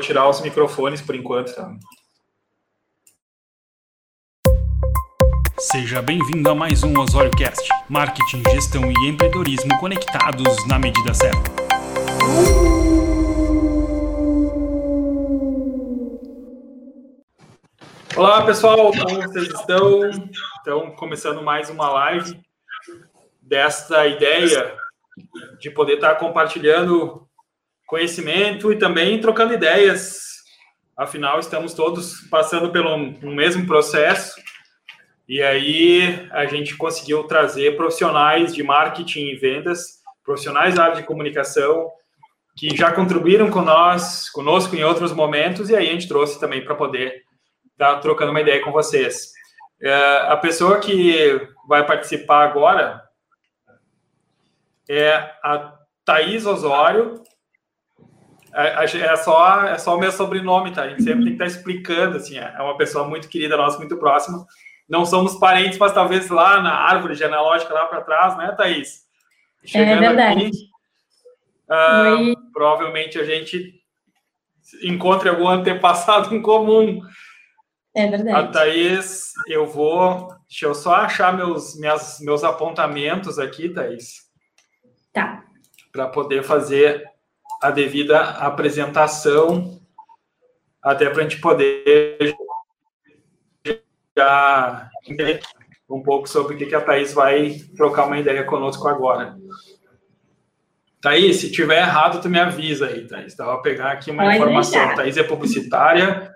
tirar os microfones por enquanto, tá? Seja bem-vindo a mais um Osório Cast. Marketing, gestão e empreendedorismo conectados na medida certa. Olá, pessoal, como vocês estão? Então, começando mais uma live desta ideia de poder estar compartilhando conhecimento e também trocando ideias. Afinal, estamos todos passando pelo um mesmo processo e aí a gente conseguiu trazer profissionais de marketing e vendas, profissionais da área de comunicação, que já contribuíram com nós, conosco em outros momentos, e aí a gente trouxe também para poder estar tá trocando uma ideia com vocês. É, a pessoa que vai participar agora é a Thaís Osório. É, é, só, é só o meu sobrenome, tá? A gente sempre tem que estar tá explicando, assim, é uma pessoa muito querida nossa, muito próxima não somos parentes, mas talvez lá na árvore genealógica lá para trás, né, Thaís? Chegando é verdade. Aqui, uh, provavelmente a gente encontre algum antepassado em comum. É verdade. A Thaís, eu vou. Deixa eu só achar meus, minhas, meus apontamentos aqui, Thaís. Tá. Para poder fazer a devida apresentação, até para a gente poder já entender um pouco sobre o que a Thaís vai trocar uma ideia conosco agora. Thaís, se tiver errado, tu me avisa aí, Thaís. Tá? Vou pegar aqui uma informação. Deixar. Thaís é publicitária,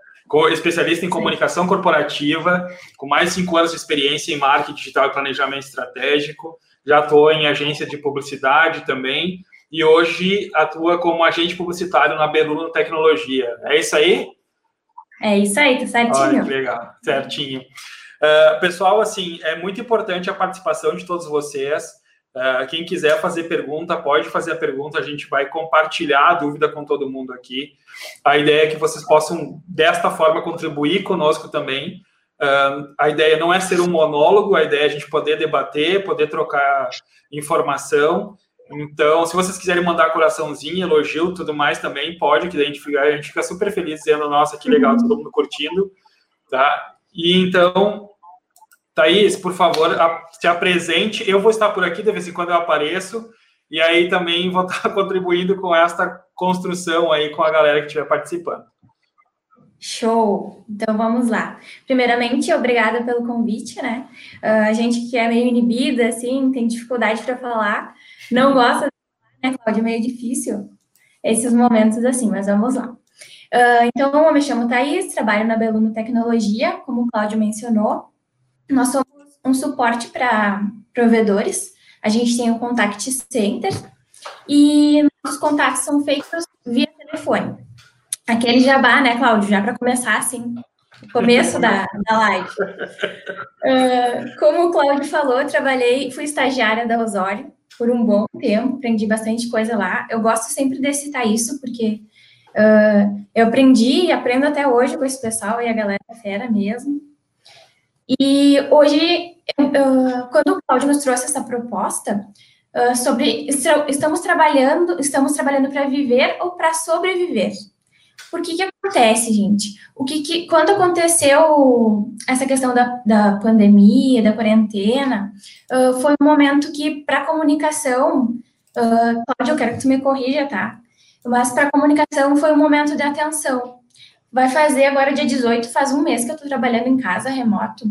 especialista em comunicação corporativa, com mais de cinco anos de experiência em marketing digital e planejamento estratégico. Já estou em agência de publicidade também. E hoje atua como agente publicitário na Beluno Tecnologia. É isso aí? É isso aí, tá certinho. Olha, legal, certinho. Uh, pessoal, assim, é muito importante a participação de todos vocês. Uh, quem quiser fazer pergunta, pode fazer a pergunta, a gente vai compartilhar a dúvida com todo mundo aqui. A ideia é que vocês possam, desta forma, contribuir conosco também. Uh, a ideia não é ser um monólogo, a ideia é a gente poder debater, poder trocar informação. Então, se vocês quiserem mandar coraçãozinho, elogio, tudo mais também, pode, que a gente fica, a gente fica super feliz dizendo, nossa, que legal, todo mundo curtindo, tá? E então, Thaís, por favor, se apresente. Eu vou estar por aqui, de vez em quando eu apareço, e aí também vou estar contribuindo com esta construção aí com a galera que estiver participando. Show! Então vamos lá. Primeiramente, obrigada pelo convite, né? Uh, a gente que é meio inibida, assim, tem dificuldade para falar, não gosta, né, Cláudia? É meio difícil esses momentos assim, mas vamos lá. Uh, então, eu me chamo Thaís, trabalho na Beluno Tecnologia, como o Cláudio mencionou. Nós somos um suporte para provedores. A gente tem o Contact Center e nossos contatos são feitos via telefone. Aquele jabá, né, Cláudio? Já para começar, assim, começo da, da live. Uh, como o Cláudio falou, trabalhei, fui estagiária da Osório, por um bom tempo, aprendi bastante coisa lá. Eu gosto sempre de citar isso, porque uh, eu aprendi e aprendo até hoje com esse pessoal e a galera é fera mesmo. E hoje, uh, quando o Claudio nos trouxe essa proposta uh, sobre estamos trabalhando, estamos trabalhando para viver ou para sobreviver. Por que acontece, gente? O que, que quando aconteceu essa questão da, da pandemia, da quarentena, uh, foi um momento que para comunicação, uh, pode, eu quero que tu me corrija, tá? Mas para comunicação foi um momento de atenção. Vai fazer agora dia 18, faz um mês que eu estou trabalhando em casa, remoto.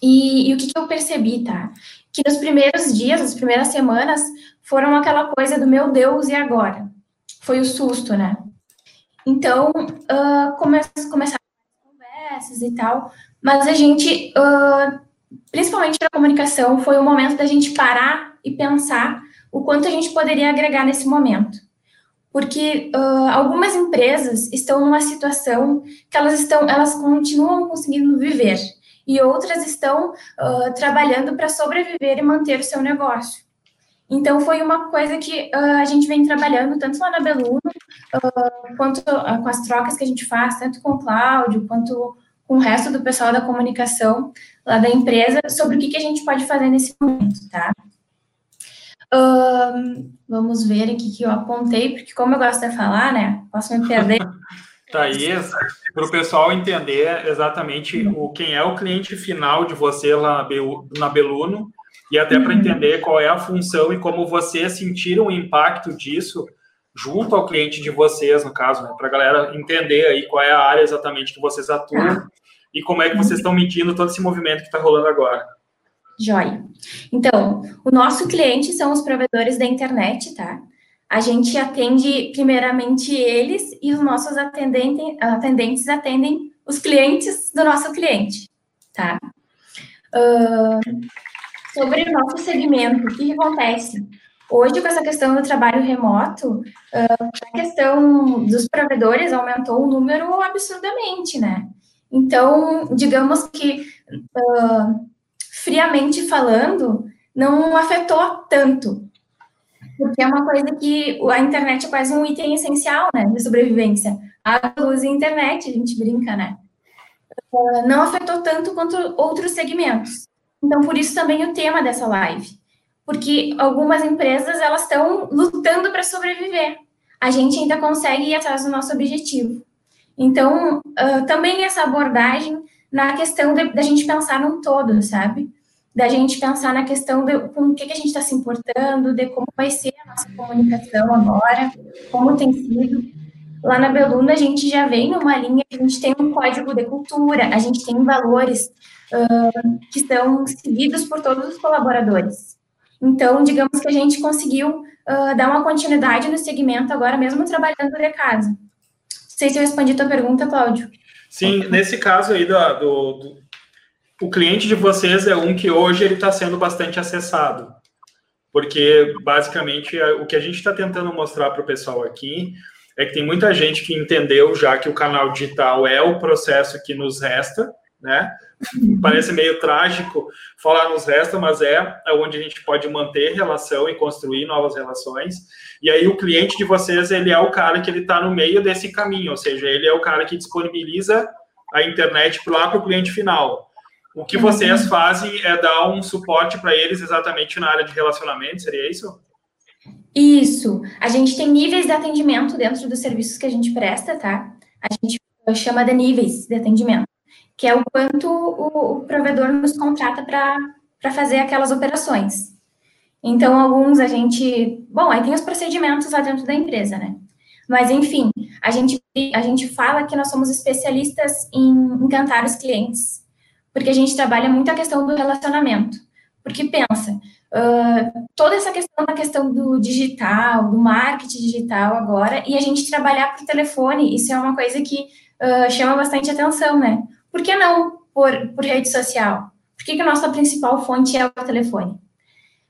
E, e o que, que eu percebi, tá? Que nos primeiros dias, nas primeiras semanas, foram aquela coisa do meu Deus, e agora? Foi o susto, né? Então, uh, come começaram conversas e tal, mas a gente, uh, principalmente na comunicação, foi o momento da gente parar e pensar o quanto a gente poderia agregar nesse momento. Porque uh, algumas empresas estão numa situação que elas estão, elas continuam conseguindo viver, e outras estão uh, trabalhando para sobreviver e manter o seu negócio. Então, foi uma coisa que uh, a gente vem trabalhando tanto lá na Beluno, uh, quanto uh, com as trocas que a gente faz, tanto com o Cláudio, quanto com o resto do pessoal da comunicação lá da empresa, sobre o que, que a gente pode fazer nesse momento, tá? vamos ver aqui que eu apontei, porque como eu gosto de falar, né, posso me perder. Thaís, para o pessoal entender exatamente o, quem é o cliente final de você lá na Beluno e até para uhum. entender qual é a função e como vocês sentiram o impacto disso junto ao cliente de vocês, no caso, né? Para a galera entender aí qual é a área exatamente que vocês atuam tá. e como é que vocês estão medindo todo esse movimento que está rolando agora. Joia. Então, o nosso cliente são os provedores da internet, tá? A gente atende primeiramente eles e os nossos atendentes, atendentes atendem os clientes do nosso cliente, tá? Uh, sobre o nosso segmento, o que, acontece? Hoje, com essa questão do trabalho remoto, a questão dos provedores aumentou o número absurdamente, né? Então, digamos que, uh, friamente falando, não afetou tanto, porque é uma coisa que a internet é quase um item essencial, né, de sobrevivência. A luz e a internet, a gente brinca, né? Uh, não afetou tanto quanto outros segmentos. Então, por isso também o tema dessa live. Porque algumas empresas, elas estão lutando para sobreviver. A gente ainda consegue ir atrás do nosso objetivo. Então, uh, também essa abordagem na questão da gente pensar num todo, sabe? da gente pensar na questão de com o que, que a gente está se importando, de como vai ser a nossa comunicação agora, como tem sido. Lá na Beluna, a gente já vem numa linha, a gente tem um código de cultura, a gente tem valores uh, que são seguidos por todos os colaboradores. Então, digamos que a gente conseguiu uh, dar uma continuidade no segmento agora, mesmo trabalhando de casa. Não sei se eu respondi a tua pergunta, Cláudio. Sim, nesse caso aí do, do, o cliente de vocês é um que hoje ele está sendo bastante acessado, porque basicamente é, o que a gente está tentando mostrar para o pessoal aqui é que tem muita gente que entendeu já que o canal digital é o processo que nos resta, né? Parece meio trágico falar nos resta, mas é, onde a gente pode manter relação e construir novas relações. E aí o cliente de vocês ele é o cara que ele está no meio desse caminho, ou seja, ele é o cara que disponibiliza a internet lá para o cliente final. O que vocês fazem é dar um suporte para eles exatamente na área de relacionamento, seria isso? Isso. A gente tem níveis de atendimento dentro dos serviços que a gente presta, tá? A gente chama de níveis de atendimento, que é o quanto o, provedor nos contrata para fazer aquelas operações. Então, alguns a gente. Bom, aí tem os procedimentos lá dentro da empresa, né? Mas, enfim, a gente, a gente fala que nós somos especialistas em encantar os clientes porque a gente trabalha muito a questão do relacionamento. Porque pensa, uh, toda essa questão da questão do digital, do marketing digital agora, e a gente trabalhar por telefone, isso é uma coisa que uh, chama bastante atenção, né? Por que não por, por rede social? Por que, que a nossa principal fonte é o telefone?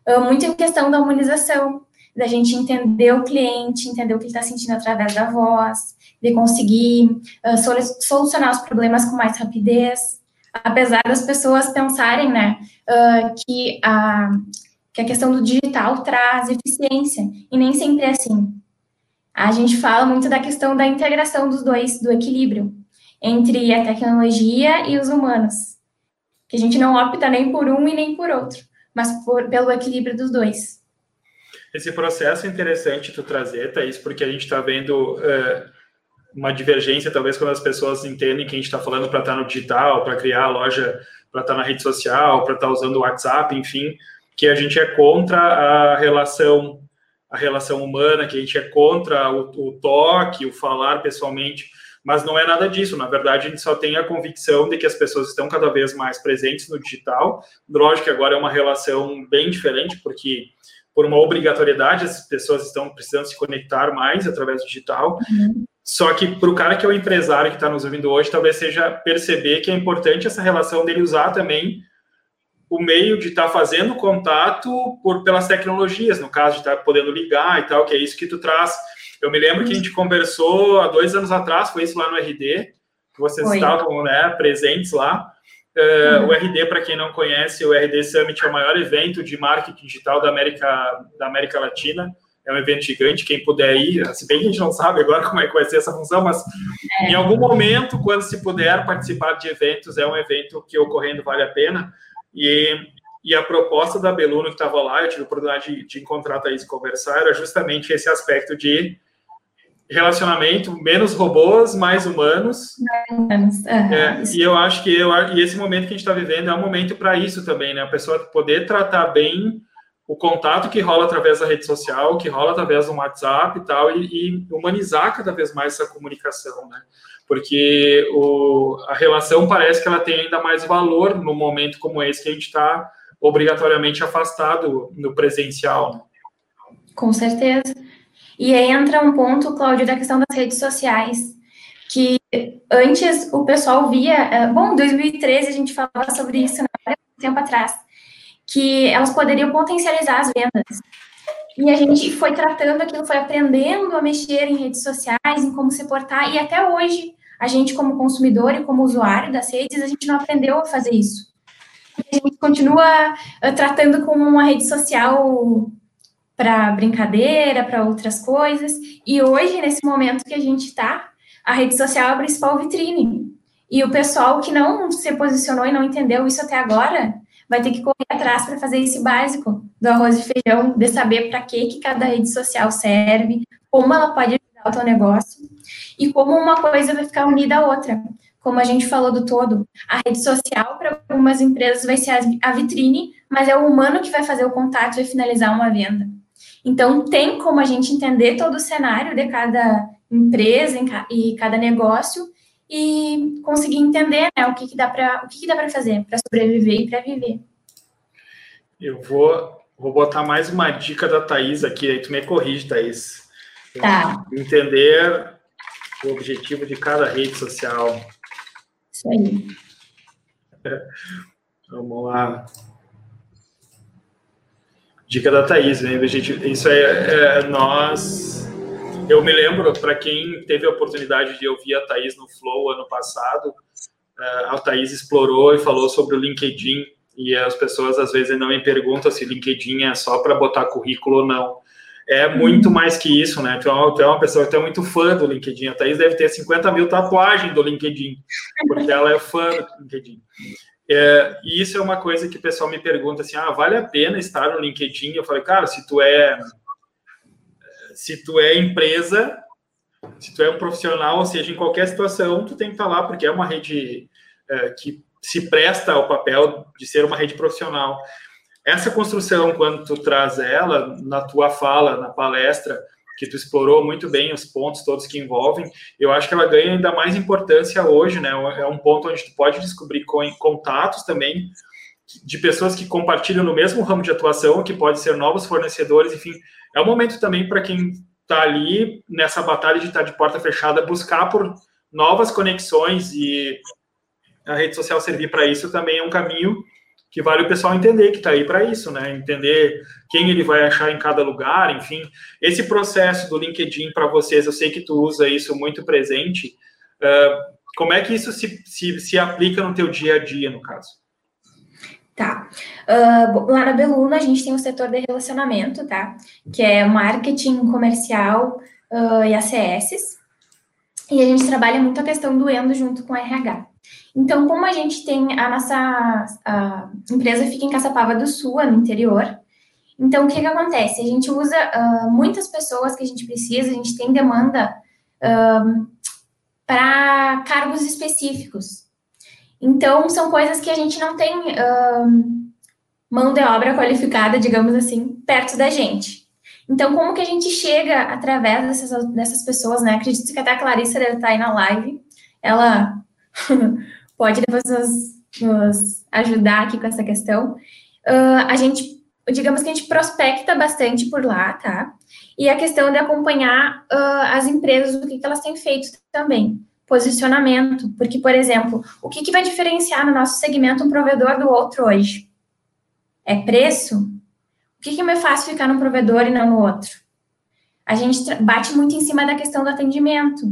Uh, muito em questão da humanização, da gente entender o cliente, entender o que ele está sentindo através da voz, de conseguir uh, solucionar os problemas com mais rapidez apesar das pessoas pensarem, né, uh, que, a, que a questão do digital traz eficiência, e nem sempre é assim. A gente fala muito da questão da integração dos dois, do equilíbrio entre a tecnologia e os humanos, que a gente não opta nem por um e nem por outro, mas por, pelo equilíbrio dos dois. Esse processo é interessante tu trazer, Thaís, porque a gente está vendo... Uh uma divergência, talvez, quando as pessoas entendem que a gente está falando para estar tá no digital, para criar a loja, para estar tá na rede social, para estar tá usando o WhatsApp, enfim, que a gente é contra a relação a relação humana, que a gente é contra o, o toque, o falar pessoalmente, mas não é nada disso. Na verdade, a gente só tem a convicção de que as pessoas estão cada vez mais presentes no digital. Lógico que agora é uma relação bem diferente, porque por uma obrigatoriedade as pessoas estão precisando se conectar mais através do digital. Uhum. Só que para o cara que é o empresário que está nos ouvindo hoje, talvez seja perceber que é importante essa relação dele usar também o meio de estar tá fazendo contato por pelas tecnologias, no caso de estar tá podendo ligar e tal, que é isso que tu traz. Eu me lembro que a gente conversou há dois anos atrás, foi isso lá no RD, que vocês Oi. estavam né, presentes lá. Uh, uhum. O RD, para quem não conhece, o RD Summit é o maior evento de marketing digital da América, da América Latina é um evento gigante, quem puder ir, se bem que a gente não sabe agora como é que vai ser essa função, mas em algum momento, quando se puder participar de eventos, é um evento que ocorrendo vale a pena. E, e a proposta da Beluno que estava lá, eu tive a oportunidade de, de encontrar a Thaís e conversar, era justamente esse aspecto de relacionamento, menos robôs, mais humanos. humanos. Uhum, é, e eu acho que eu, e esse momento que a gente está vivendo é um momento para isso também, né? A pessoa poder tratar bem o contato que rola através da rede social, que rola através do WhatsApp e tal, e, e humanizar cada vez mais essa comunicação, né? Porque o, a relação parece que ela tem ainda mais valor no momento como esse que a gente está obrigatoriamente afastado no presencial. Né? Com certeza. E aí entra um ponto, Cláudio, da questão das redes sociais, que antes o pessoal via, eh, bom, em 2013 a gente falava sobre isso, né, tempo atrás, que elas poderiam potencializar as vendas. E a gente foi tratando aquilo, foi aprendendo a mexer em redes sociais, em como se portar, e até hoje, a gente, como consumidor e como usuário das redes, a gente não aprendeu a fazer isso. A gente continua uh, tratando como uma rede social para brincadeira, para outras coisas, e hoje, nesse momento que a gente está, a rede social é a principal vitrine. E o pessoal que não se posicionou e não entendeu isso até agora, vai ter que correr atrás para fazer esse básico do arroz e feijão, de saber para que, que cada rede social serve, como ela pode ajudar o teu negócio e como uma coisa vai ficar unida à outra. Como a gente falou do todo, a rede social para algumas empresas vai ser a vitrine, mas é o humano que vai fazer o contato e finalizar uma venda. Então, tem como a gente entender todo o cenário de cada empresa e cada negócio e conseguir entender né, o que, que dá para o que, que dá para fazer para sobreviver e para viver. Eu vou, vou botar mais uma dica da Thaís aqui, aí tu me corrige, Thaís. Tá. Entender o objetivo de cada rede social. Isso aí. Vamos lá. Dica da Thaís, né? Isso é, é nós eu me lembro, para quem teve a oportunidade de ouvir a Thaís no Flow ano passado, eh, a Thaís explorou e falou sobre o LinkedIn. E as pessoas às vezes não me perguntam se LinkedIn é só para botar currículo ou não. É muito uhum. mais que isso, né? Tu é uma pessoa que é muito fã do LinkedIn. A Thaís deve ter 50 mil tatuagens do LinkedIn, porque ela é fã do LinkedIn. É, e isso é uma coisa que o pessoal me pergunta assim: ah, vale a pena estar no LinkedIn? Eu falei, cara, se tu é se tu é empresa, se tu é um profissional, ou seja, em qualquer situação, tu tem que estar lá, porque é uma rede é, que se presta ao papel de ser uma rede profissional. Essa construção, quando tu traz ela na tua fala, na palestra, que tu explorou muito bem os pontos todos que envolvem, eu acho que ela ganha ainda mais importância hoje, né? É um ponto onde tu pode descobrir contatos também de pessoas que compartilham no mesmo ramo de atuação, que pode ser novos fornecedores, enfim, é um momento também para quem está ali nessa batalha de estar tá de porta fechada, buscar por novas conexões e a rede social servir para isso também é um caminho que vale o pessoal entender que está aí para isso, né? Entender quem ele vai achar em cada lugar, enfim. Esse processo do LinkedIn para vocês, eu sei que tu usa isso muito presente. Uh, como é que isso se, se, se aplica no teu dia a dia, no caso? Tá. Uh, lá na Beluna, a gente tem o setor de relacionamento, tá? Que é marketing comercial uh, e ACS. E a gente trabalha muito a questão do endo junto com RH. Então, como a gente tem a nossa a empresa fica em Caçapava do Sul, no interior, então o que, que acontece? A gente usa uh, muitas pessoas que a gente precisa, a gente tem demanda para cargos específicos. Então, são coisas que a gente não tem mão de obra qualificada, digamos assim, perto da gente. Então, como que a gente chega através dessas, dessas pessoas, né? Acredito que até a Clarissa deve estar aí na live. Ela pode depois nos, nos, ajudar aqui com essa questão. Uh, a gente, digamos que a gente prospecta bastante por lá, tá? E a questão de acompanhar uh, as empresas, o que, que elas têm feito também posicionamento, porque, por exemplo, o que, que vai diferenciar no nosso segmento um provedor do outro hoje? É preço? O que, que me faz ficar num provedor e não no outro? A gente bate muito em cima da questão do atendimento.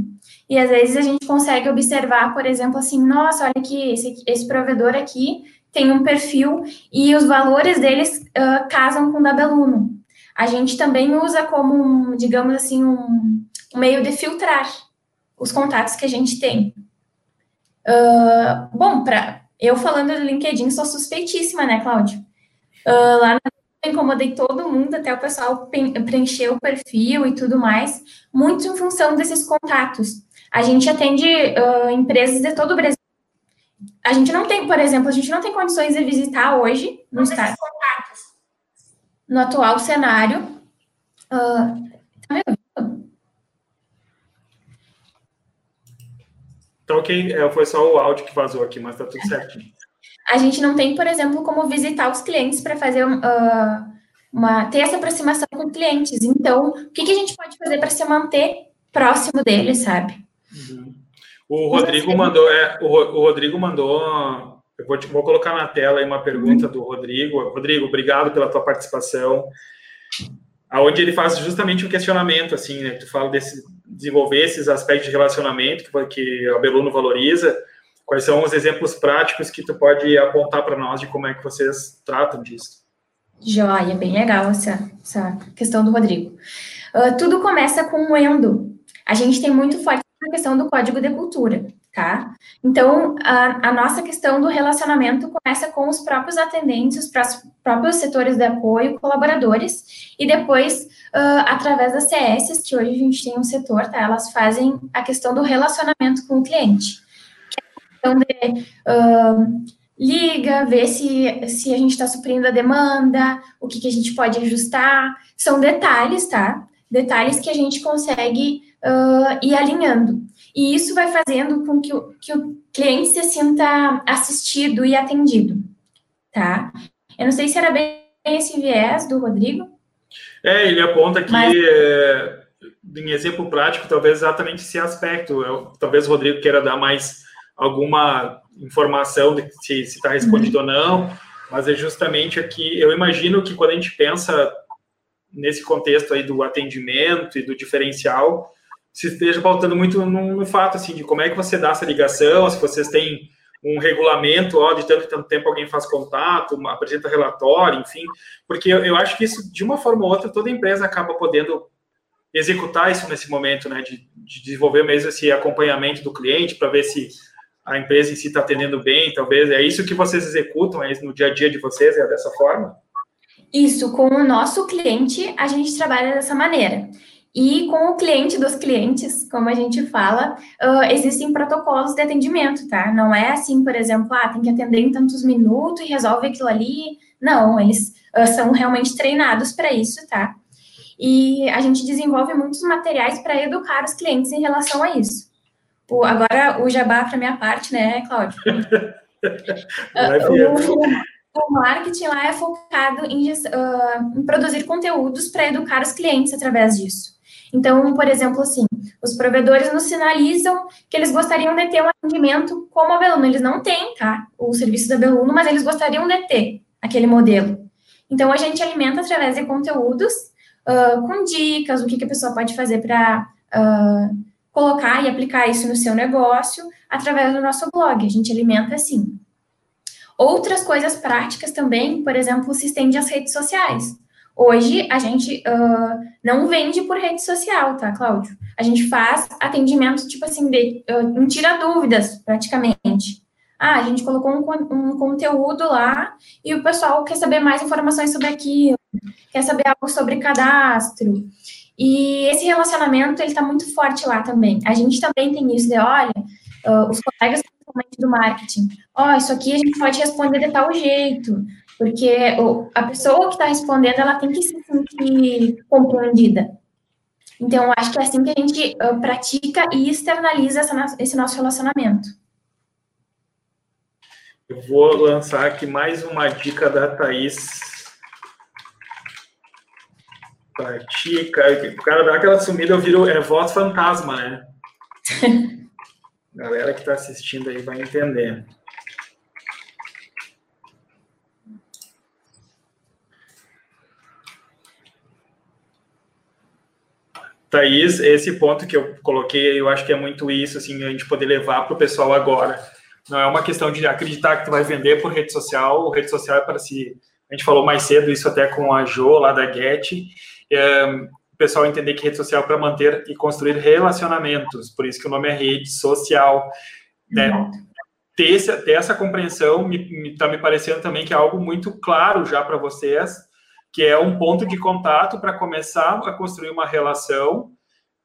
E às vezes a gente consegue observar, por exemplo, assim, nossa, olha que esse, esse provedor aqui tem um perfil e os valores deles uh, casam com o da Beluno. A gente também usa como, digamos assim, um meio de filtrar os contatos que a gente tem. Uh, bom, para eu falando do LinkedIn, sou suspeitíssima, né, Cláudio? Uh, lá incomodei todo mundo até o pessoal preencher o perfil e tudo mais, muito em função desses contatos. A gente atende uh, empresas de todo o Brasil. A gente não tem, por exemplo, a gente não tem condições de visitar hoje no estado. No atual cenário. Uh, tá me ouvindo? Tá ok, é, foi só o áudio que vazou aqui, mas tá tudo certinho. A gente não tem, por exemplo, como visitar os clientes para fazer uh, uma ter essa aproximação com clientes. Então, o que, que a gente pode fazer para se manter próximo deles, sabe? Uhum. O Rodrigo mandou, é, o, o, Rodrigo mandou, eu vou, te, vou colocar na tela aí uma pergunta do Rodrigo. Rodrigo, obrigado pela tua participação. Aonde ele faz justamente um questionamento, assim, né? Tu fala desse desenvolver esses aspectos de relacionamento que, que a Beluno valoriza. Quais são os exemplos práticos que tu pode apontar para nós de como é que vocês tratam disso? Joia, bem legal essa, essa questão do Rodrigo. Uh, tudo começa com o endo. A gente tem muito forte a questão do código de cultura, tá? Então, a, a, nossa questão do relacionamento começa com os próprios atendentes, os próprios setores de apoio, colaboradores, e depois, uh, através das CS, que hoje a gente tem um setor, tá? Elas fazem a questão do relacionamento com o cliente. Que é a questão de uh, liga, vê se, se a gente está suprindo a demanda, o que, que a gente pode ajustar. São detalhes, tá? Detalhes que a gente consegue uh, ir alinhando. E isso vai fazendo com que o, que o cliente se sinta assistido e atendido, tá? Eu não sei se era bem esse viés do Rodrigo. É, ele aponta que, Mas... é, em exemplo prático, talvez exatamente esse aspecto. Eu, talvez o Rodrigo queira dar mais alguma informação de se está respondido uhum. ou não, mas é justamente aqui, eu imagino que quando a gente pensa nesse contexto aí do atendimento e do diferencial, se esteja pautando muito no, no, fato, assim, de como é que você dá essa ligação, se vocês têm um regulamento, ó, de tanto tanto tempo alguém faz contato, uma, apresenta relatório, enfim, porque eu, eu, acho que isso, de uma forma ou outra, toda empresa acaba podendo executar isso nesse momento, né, de, de desenvolver mesmo esse acompanhamento do cliente para ver se a empresa em si está atendendo bem, talvez. É isso que vocês executam é no dia a dia de vocês, é dessa forma? Isso, com o nosso cliente, a gente trabalha dessa maneira. E com o cliente dos clientes, como a gente fala, uh, existem protocolos de atendimento, tá? Não é assim, por exemplo, ah, tem que atender em tantos minutos e resolve aquilo ali. Não, eles uh, são realmente treinados para isso, tá? E a gente desenvolve muitos materiais para educar os clientes em relação a isso. O, agora, o jabá para minha parte, né, Cláudio? o, o, marketing lá é focado em, uh, em produzir conteúdos para educar os clientes através disso. Então, por exemplo, assim, os provedores nos sinalizam que eles gostariam de ter um atendimento como a Beluno. Eles não têm, tá? O serviço da Beluno, mas eles gostariam de ter aquele modelo. Então, a gente alimenta através de conteúdos uh, com dicas, o que, que a pessoa pode fazer para uh, colocar e aplicar isso no seu negócio através do nosso blog. A gente alimenta assim. Outras coisas práticas também, por exemplo, se estende às redes sociais. Hoje a gente uh, não vende por rede social, tá, Cláudio? A gente faz atendimento, tipo assim, de uh, tira dúvidas, praticamente. Ah, a gente colocou um, um, conteúdo lá e o pessoal quer saber mais informações sobre aquilo, quer saber algo sobre cadastro. E esse relacionamento, ele está muito forte lá também. A gente também tem isso de, olha, uh, os colegas do marketing, ó, oh, isso aqui a gente pode responder de tal jeito, porque a pessoa que está respondendo, ela tem que se sentir compreendida. Então, acho que é assim que a gente uh, pratica e externaliza essa, esse nosso relacionamento. Eu vou lançar aqui mais uma dica da Thaís Pratica. O cara dá aquela sumida, eu viro. É voz fantasma, né? Galera que está assistindo aí vai entender. Thaís, esse ponto que eu coloquei, eu acho que é muito isso, assim, a gente poder levar para o pessoal agora. Não é uma questão de acreditar que tu vai vender por rede social, rede social é para se... A gente falou mais cedo isso até com a Jo, lá da Get, é, o pessoal entender que rede social é para manter e construir relacionamentos, por isso que o nome é rede social. Né? Uhum. Ter, esse, ter, essa compreensão me está me, tá me parecendo também que é algo muito claro já para vocês, que é um ponto de contato para começar a construir uma relação,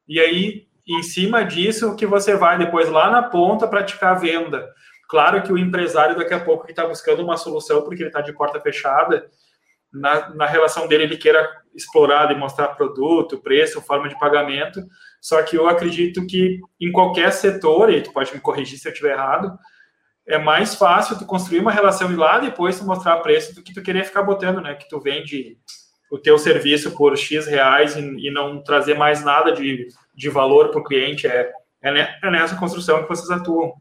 e aí, em cima disso, que você vai depois lá na ponta praticar a venda. Claro que o empresário, daqui a pouco, que está buscando uma solução porque ele está de porta fechada, na, na relação dele, ele queira explorar, demonstrar produto, preço, forma de pagamento, só que eu acredito que em qualquer setor, e tu pode me corrigir se eu estiver errado, é mais fácil tu construir uma relação e lá depois tu mostrar preço do que tu querer ficar botando, né? Que tu vende o teu serviço por X reais e, e não trazer mais nada de, de valor para o cliente. É, é, é nessa construção que vocês atuam.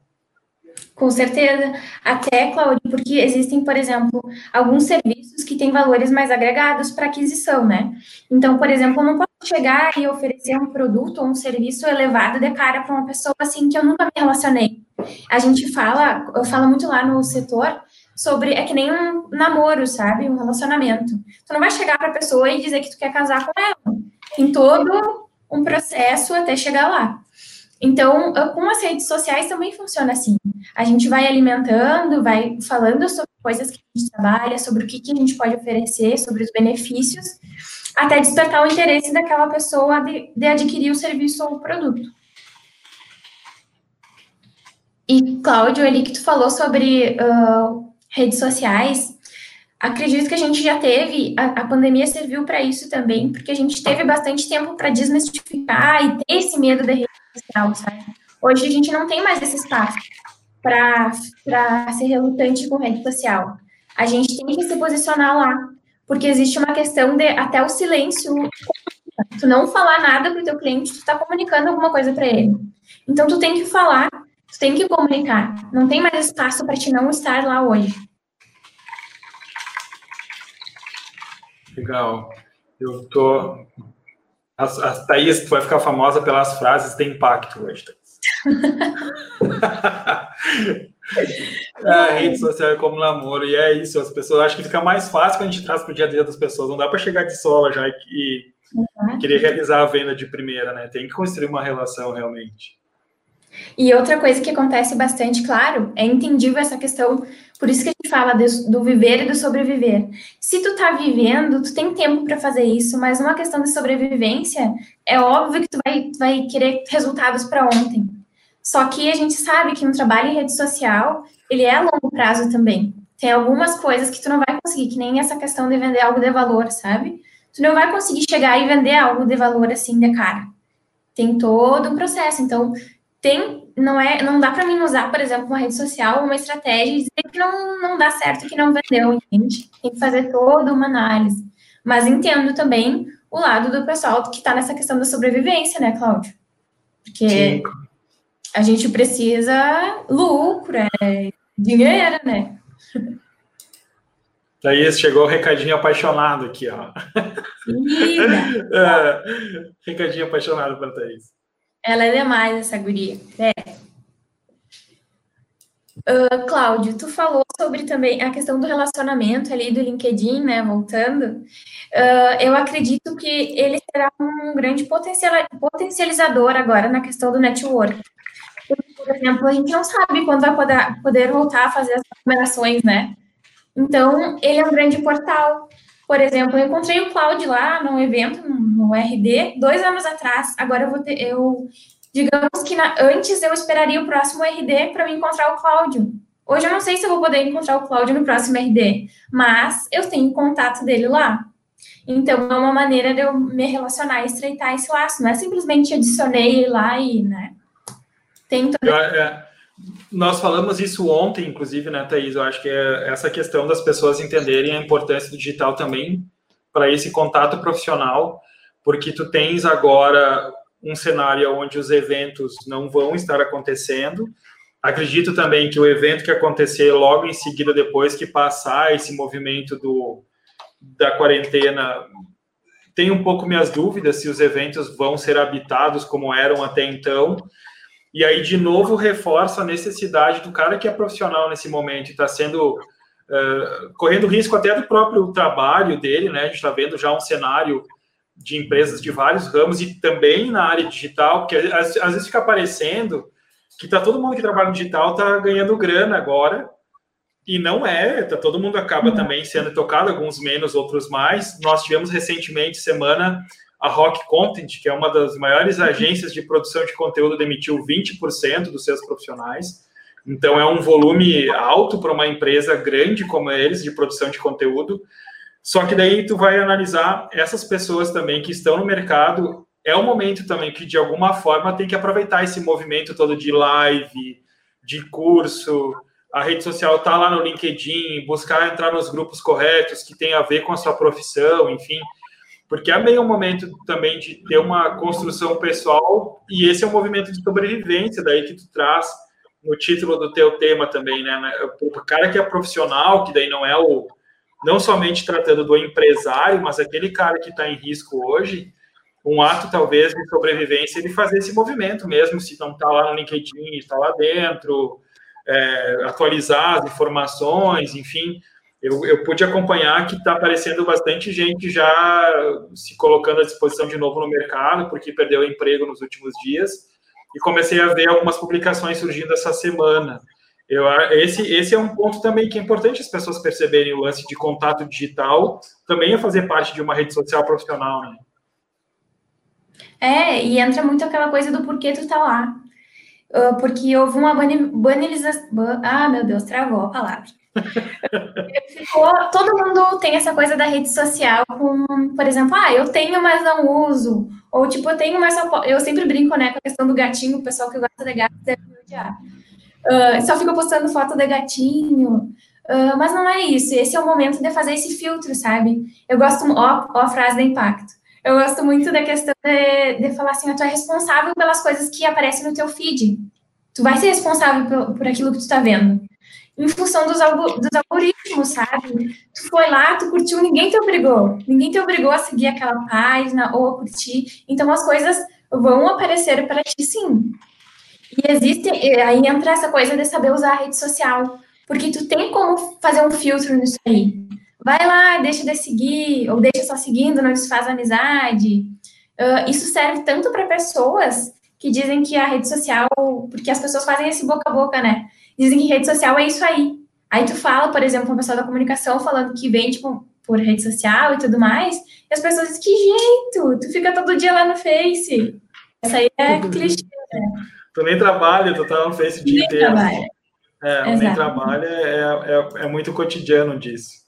Com certeza. Até, Claudio, porque existem, por exemplo, alguns serviços que têm valores mais agregados para aquisição, né? Então, por exemplo, eu não posso chegar e oferecer um produto ou um serviço elevado de cara para uma pessoa assim que eu nunca me relacionei. A gente fala, eu falo muito lá no setor sobre é que nem um namoro, sabe? Um relacionamento. Tu não vai chegar para a pessoa e dizer que tu quer casar com ela. Tem todo um processo até chegar lá. Então, com as redes sociais também funciona assim. A gente vai alimentando, vai falando sobre coisas que a gente trabalha, sobre o que, que a gente pode oferecer, sobre os benefícios, até despertar o interesse daquela pessoa de, de adquirir o serviço ou o produto. E, Cláudio, ali que tu falou sobre uh, redes sociais, acredito que a gente já teve, a, a pandemia serviu para isso também, porque a gente teve bastante tempo para desmistificar e ter esse medo da rede social, sabe? Hoje a gente não tem mais esse espaço para ser relutante com rede social. A gente tem que se posicionar lá, porque existe uma questão de até o silêncio. Tu não falar nada para o teu cliente, tu está comunicando alguma coisa para ele. Então tu tem que falar, tu tem que comunicar. Não tem mais espaço para te não estar lá hoje. Legal. Eu tô a, a Thaís, tu vai ficar famosa pelas frases de impacto hoje, a rede social é como namoro, e é isso. As pessoas acham que fica mais fácil quando a gente traz para o dia a dia das pessoas. Não dá para chegar de sola já e, uhum. querer realizar a venda de primeira, né? Tem que construir uma relação realmente. E outra coisa que acontece bastante, claro, é entendível essa questão, por isso que a gente fala de, do viver e do sobreviver. Se tu tá vivendo, tu tem tempo para fazer isso, mas uma questão de sobrevivência, é óbvio que tu vai, vai querer resultados para ontem. Só que a gente sabe que um trabalho em rede social, ele é a longo prazo também. Tem algumas coisas que tu não vai conseguir, que nem essa questão de vender algo de valor, sabe? Tu não vai conseguir chegar e vender algo de valor assim de cara. Tem todo um processo. Então, tem, não é, não dá para mim usar, por exemplo, uma rede social, uma estratégia e dizer que não, não dá certo, que não vendeu, entende? Tem que fazer toda uma análise. Mas entendo também o lado do pessoal que está nessa questão da sobrevivência, né, Cláudio? Porque Sim. a gente precisa lucro, é dinheiro, né? Thaís, chegou o recadinho apaixonado aqui, ó. é, recadinho apaixonado para Thaís. Ela é demais, essa guria. É. Uh, Cláudio, tu falou sobre também a questão do relacionamento ali do LinkedIn, né? Voltando, uh, eu acredito que ele será um grande potencializador agora na questão do network. Por exemplo, a gente não sabe quando vai poder, poder voltar a fazer as recomendações, né? Então, ele é um grande portal. Por exemplo, eu encontrei o Cláudio lá num evento, no RD, dois anos atrás. Agora eu vou ter, eu, digamos que na, antes eu esperaria o próximo RD para me encontrar o Cláudio. Hoje eu não sei se eu vou poder encontrar o Cláudio no próximo RD, mas eu tenho contato dele lá. Então, é uma maneira de eu me relacionar e estreitar esse laço. Não é simplesmente adicionei ele lá e, né? Tem toda... é, nós falamos isso ontem, inclusive, né, Thaís? Eu acho que é essa questão das pessoas entenderem a importância do digital também para esse contato profissional, porque tu tens agora um cenário onde os eventos não vão estar acontecendo. Acredito também que o evento que acontecer logo em seguida, depois que passar esse movimento do, da quarentena, tem um pouco minhas dúvidas se os eventos vão ser habitados como eram até então. E aí, de novo, reforça a necessidade do cara que é profissional nesse momento e está sendo. Uh, correndo risco até do próprio trabalho dele, né? A gente está vendo já um cenário de empresas de vários ramos e também na área digital, porque às, às vezes fica aparecendo que tá todo mundo que trabalha no digital tá ganhando grana agora e não é, tá, todo mundo acaba uhum. também sendo tocado, alguns menos, outros mais. Nós tivemos recentemente, semana, a Rock Content, que é uma das maiores agências de produção de conteúdo, demitiu 20% dos seus profissionais. Então, é um volume alto para uma empresa grande como eles, de produção de conteúdo. Só que daí tu vai analisar essas pessoas também que estão no mercado. É um momento também que, de alguma forma, tem que aproveitar esse movimento todo de live, de curso, a rede social está lá no LinkedIn, buscar entrar nos grupos corretos que tem a ver com a sua profissão, enfim, porque é meio um momento também de ter uma construção pessoal e esse é um movimento de sobrevivência daí que tu traz no título do teu tema também, né? O cara que é profissional, que daí não é o não somente tratando do empresário, mas aquele cara que está em risco hoje, um ato talvez de sobrevivência ele fazer esse movimento mesmo, se não está lá no LinkedIn, está lá dentro, é, atualizar as informações, enfim. Eu, eu pude acompanhar que está aparecendo bastante gente já se colocando à disposição de novo no mercado, porque perdeu emprego nos últimos dias, e comecei a ver algumas publicações surgindo essa semana. Eu, esse, esse é um ponto também que é importante as pessoas perceberem o lance de contato digital, também é fazer parte de uma rede social profissional, né? É, e entra muito aquela coisa do porquê tu tá lá. Uh, porque houve uma banalização. Ah, meu Deus, travou a palavra. Ficou, todo mundo tem essa coisa da rede social com, por exemplo, ah, eu tenho, mas não uso. Ou tipo, eu tenho, mas só Eu sempre brinco, né, com a questão do gatinho, o pessoal que gosta de gato deve me odiar. Uh, só fica postando foto de gatinho. Uh, mas não é isso. Esse é o momento de fazer esse filtro, sabe? Eu gosto. Ó, ó a frase de impacto. Eu gosto muito da questão de, de falar assim, tu é responsável pelas coisas que aparecem no teu feed. Tu vai ser responsável por, por aquilo que tu tá vendo. Em função dos, dos algoritmos, sabe? Tu foi lá, tu curtiu, ninguém te obrigou. Ninguém te obrigou a seguir aquela página ou a curtir. Então, as coisas vão aparecer para ti, sim. E existe, aí entra essa coisa de saber usar a rede social. Porque tu tem como fazer um filtro nisso aí vai lá, deixa de seguir, ou deixa só seguindo, não desfaz amizade. Uh, isso serve tanto para pessoas que dizem que a rede social, porque as pessoas fazem esse boca a boca, né? Dizem que rede social é isso aí. Aí tu fala, por exemplo, com uma pessoa da comunicação falando que vem, tipo, por rede social e tudo mais, e as pessoas dizem, que jeito, tu fica todo dia lá no Face. Essa aí é clichê, né? Tu nem trabalha, tu tá no Face o dia inteiro. Trabalha. É, nem trabalha, é, é, é muito cotidiano disso.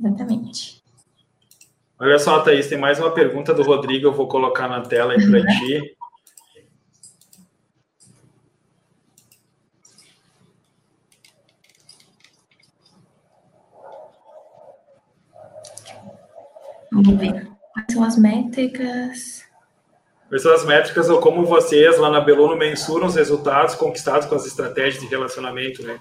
Exatamente. Olha só, Thaís, tem mais uma pergunta do Rodrigo, eu vou colocar na tela aí para ti. Vamos ver. Quais são as métricas? Quais são as métricas ou como vocês lá na Belono mensuram os resultados conquistados com as estratégias de relacionamento, né?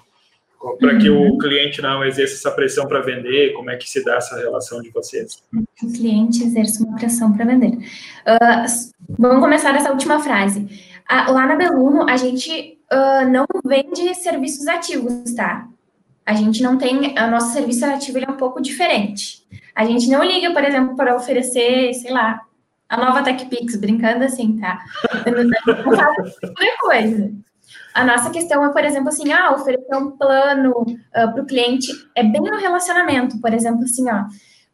para que o cliente não exerça essa pressão para vender? Como é que se dá essa relação de vocês? O cliente exerce uma pressão para vender. Uh, vamos começar essa última frase. Uh, lá na Beluno, a gente uh, não vende serviços ativos, tá? A gente não tem. O nosso serviço ativo é um pouco diferente. A gente não liga, por exemplo, para oferecer, sei lá, a nova TechPix, brincando assim, tá? Não qualquer coisa. A nossa questão é, por exemplo, assim, ah, oferecer um plano uh, para o cliente, é bem no relacionamento, por exemplo, assim, ó,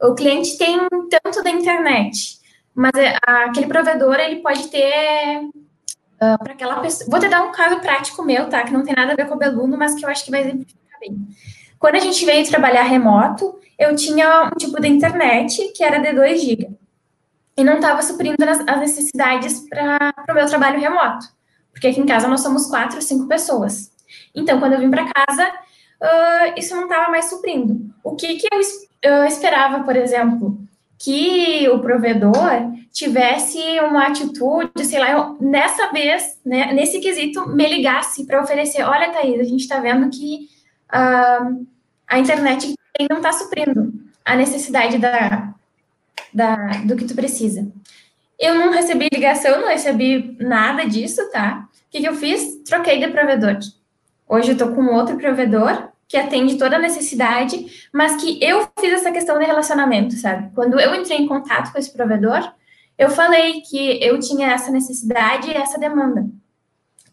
o cliente tem tanto da internet, mas é, aquele provedor, ele pode ter uh, para aquela pessoa, vou te dar um caso prático meu, tá, que não tem nada a ver com o Beluno, mas que eu acho que vai exemplificar bem. Quando a gente veio trabalhar remoto, eu tinha um tipo de internet que era de 2 GB, e não estava suprindo as, necessidades para o meu trabalho remoto. Porque aqui em casa nós somos quatro, cinco pessoas. Então, quando eu vim para casa, uh, isso não estava mais suprindo. O que, que eu, eu esperava, por exemplo? Que o provedor tivesse uma atitude, sei lá, nessa vez, né, nesse quesito, me ligasse para oferecer: olha, Thaís, a gente está vendo que uh, a internet não está suprindo a necessidade da, da, do que tu precisa. Eu não recebi ligação, não recebi nada disso, tá? O que, que eu fiz? Troquei de provedor. Hoje eu tô com outro provedor que atende toda a necessidade, mas que eu fiz essa questão de relacionamento, sabe? Quando eu entrei em contato com esse provedor, eu falei que eu tinha essa necessidade e essa demanda.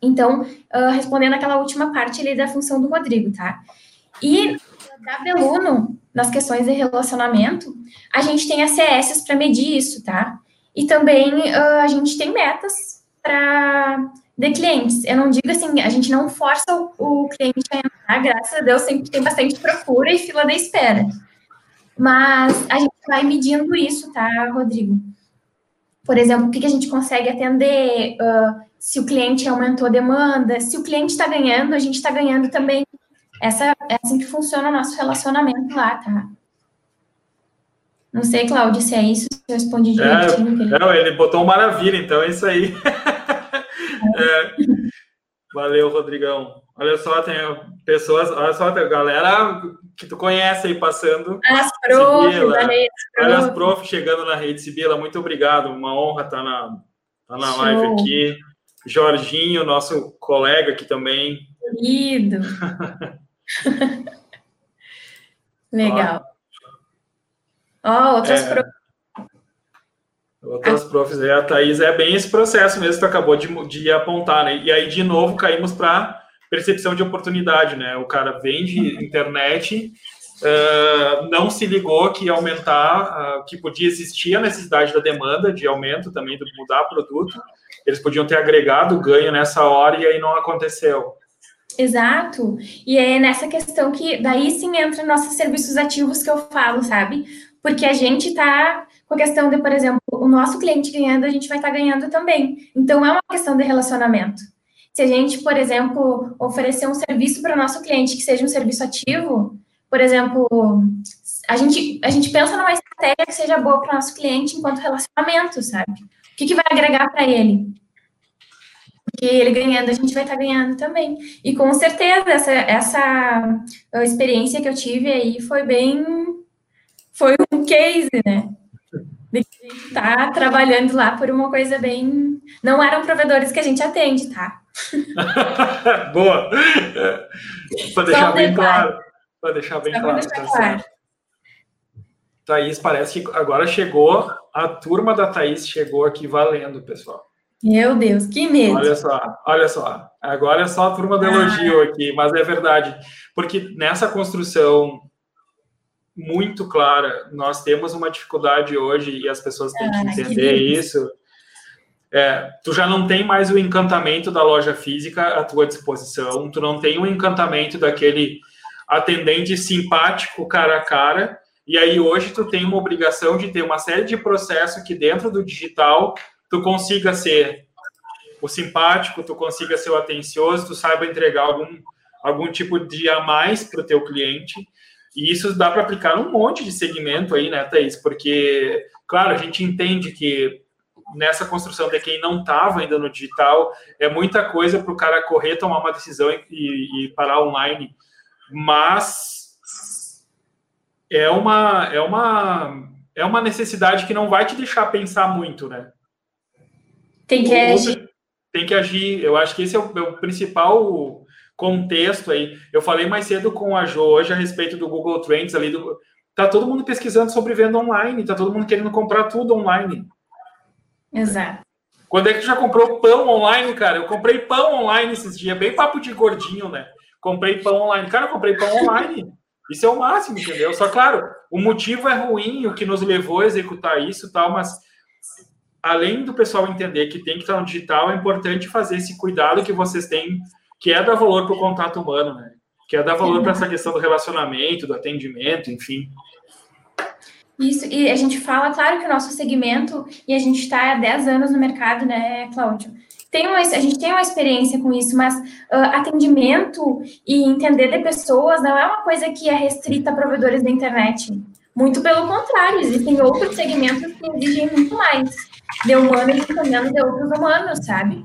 Então, uh, respondendo aquela última parte ali da função do Rodrigo, tá? E da Beluno, nas questões de relacionamento, a gente tem ACS para medir isso, tá? E também uh, a gente tem metas para de clientes. Eu não digo assim, a gente não força o, o, cliente a entrar, graças a Deus sempre tem bastante procura e fila da espera. Mas a gente vai medindo isso, tá, Rodrigo? Por exemplo, o que, que a gente consegue atender, uh, se o cliente aumentou a demanda, se o cliente está ganhando, a gente está ganhando também. Essa, é assim que funciona o nosso relacionamento lá, tá? Não sei, Cláudio, se é isso, se eu respondi é, direitinho. É, ele... Não, ele botou um maravilha, então é isso aí. é. Valeu, Rodrigão. Olha só, tem pessoas, olha só, tem galera que tu conhece aí passando. As profs da rede. Olha as profs chegando na rede, Sibila, muito obrigado. Uma honra estar na, tá na live aqui. Jorginho, nosso colega aqui também. Querido. Legal. Ó, oh, outras é, profs. Outras profs, a Thaís é bem esse processo mesmo que tu acabou de, de apontar, né? E aí, de novo, caímos para percepção de oportunidade, né? O cara vende internet, uh, não se ligou que ia aumentar, uh, que podia existir a necessidade da demanda de aumento também, de mudar produto. Eles podiam ter agregado ganho nessa hora e aí não aconteceu. Exato. E é nessa questão que daí sim entra nossos serviços ativos que eu falo, sabe? Porque a gente está com a questão de, por exemplo, o nosso cliente ganhando, a gente vai estar tá ganhando também. Então é uma questão de relacionamento. Se a gente, por exemplo, oferecer um serviço para o nosso cliente que seja um serviço ativo, por exemplo, a gente, a gente pensa numa estratégia que seja boa para o nosso cliente enquanto relacionamento, sabe? O que, que vai agregar para ele? Porque ele ganhando, a gente vai estar tá ganhando também. E com certeza, essa, essa experiência que eu tive aí foi bem. Foi um case, né? De que a gente tá trabalhando lá por uma coisa bem. Não eram provedores que a gente atende, tá? Boa! Para deixar bem claro. Para deixar bem Só claro. Deixar tá claro. Thaís, parece que agora chegou, a turma da Thaís chegou aqui valendo, pessoal. Meu Deus, que medo. Olha só, olha só. Agora é só turma do elogio ah. aqui, mas é verdade. Porque nessa construção muito clara, nós temos uma dificuldade hoje e as pessoas têm ah, que entender que isso é, tu já não tem mais o encantamento da loja física à tua disposição, tu não tem o encantamento daquele atendente simpático cara a cara, e aí hoje tu tem uma obrigação de ter uma série de processos que dentro do digital tu consiga ser o simpático, tu consiga ser o atencioso, tu saiba entregar algum, algum tipo de a mais para o teu cliente, e isso dá para aplicar num monte de segmento aí, né, Thaís? Porque, claro, a gente entende que nessa construção de quem não estava ainda no digital, é muita coisa para o cara correr, tomar uma decisão e, e, parar online. Mas é uma, é, uma, é uma necessidade que não vai te deixar pensar muito, né? Tem que agir. Tem que agir. Eu acho que esse é o, o principal contexto aí. Eu falei mais cedo com a Jo hoje a respeito do Google Trends ali. Do, tá todo mundo pesquisando sobre venda online, tá todo mundo querendo comprar tudo online. Exato. Quando é que tu já comprou pão online, cara? Eu comprei pão online esses dias, bem papo de gordinho, né? Comprei pão online. Cara, eu comprei pão online. Isso é o máximo, entendeu? Só claro, o motivo é ruim, o que nos levou a executar isso tal, mas além do pessoal entender que tem que estar no digital, é importante fazer esse cuidado que vocês têm, que é dar valor para o contato humano, né? Que é dar valor para essa questão do relacionamento, do atendimento, enfim. Isso, e a gente fala, claro que o nosso segmento, e a gente está há 10 anos no mercado, né, Cláudio? Tem uma, a gente tem uma experiência com isso, mas uh, atendimento e entender de pessoas não é uma coisa que é restrita a provedores da internet. Muito pelo contrário, existem outros segmentos que exigem muito mais de humanos entendendo de outros humanos, sabe?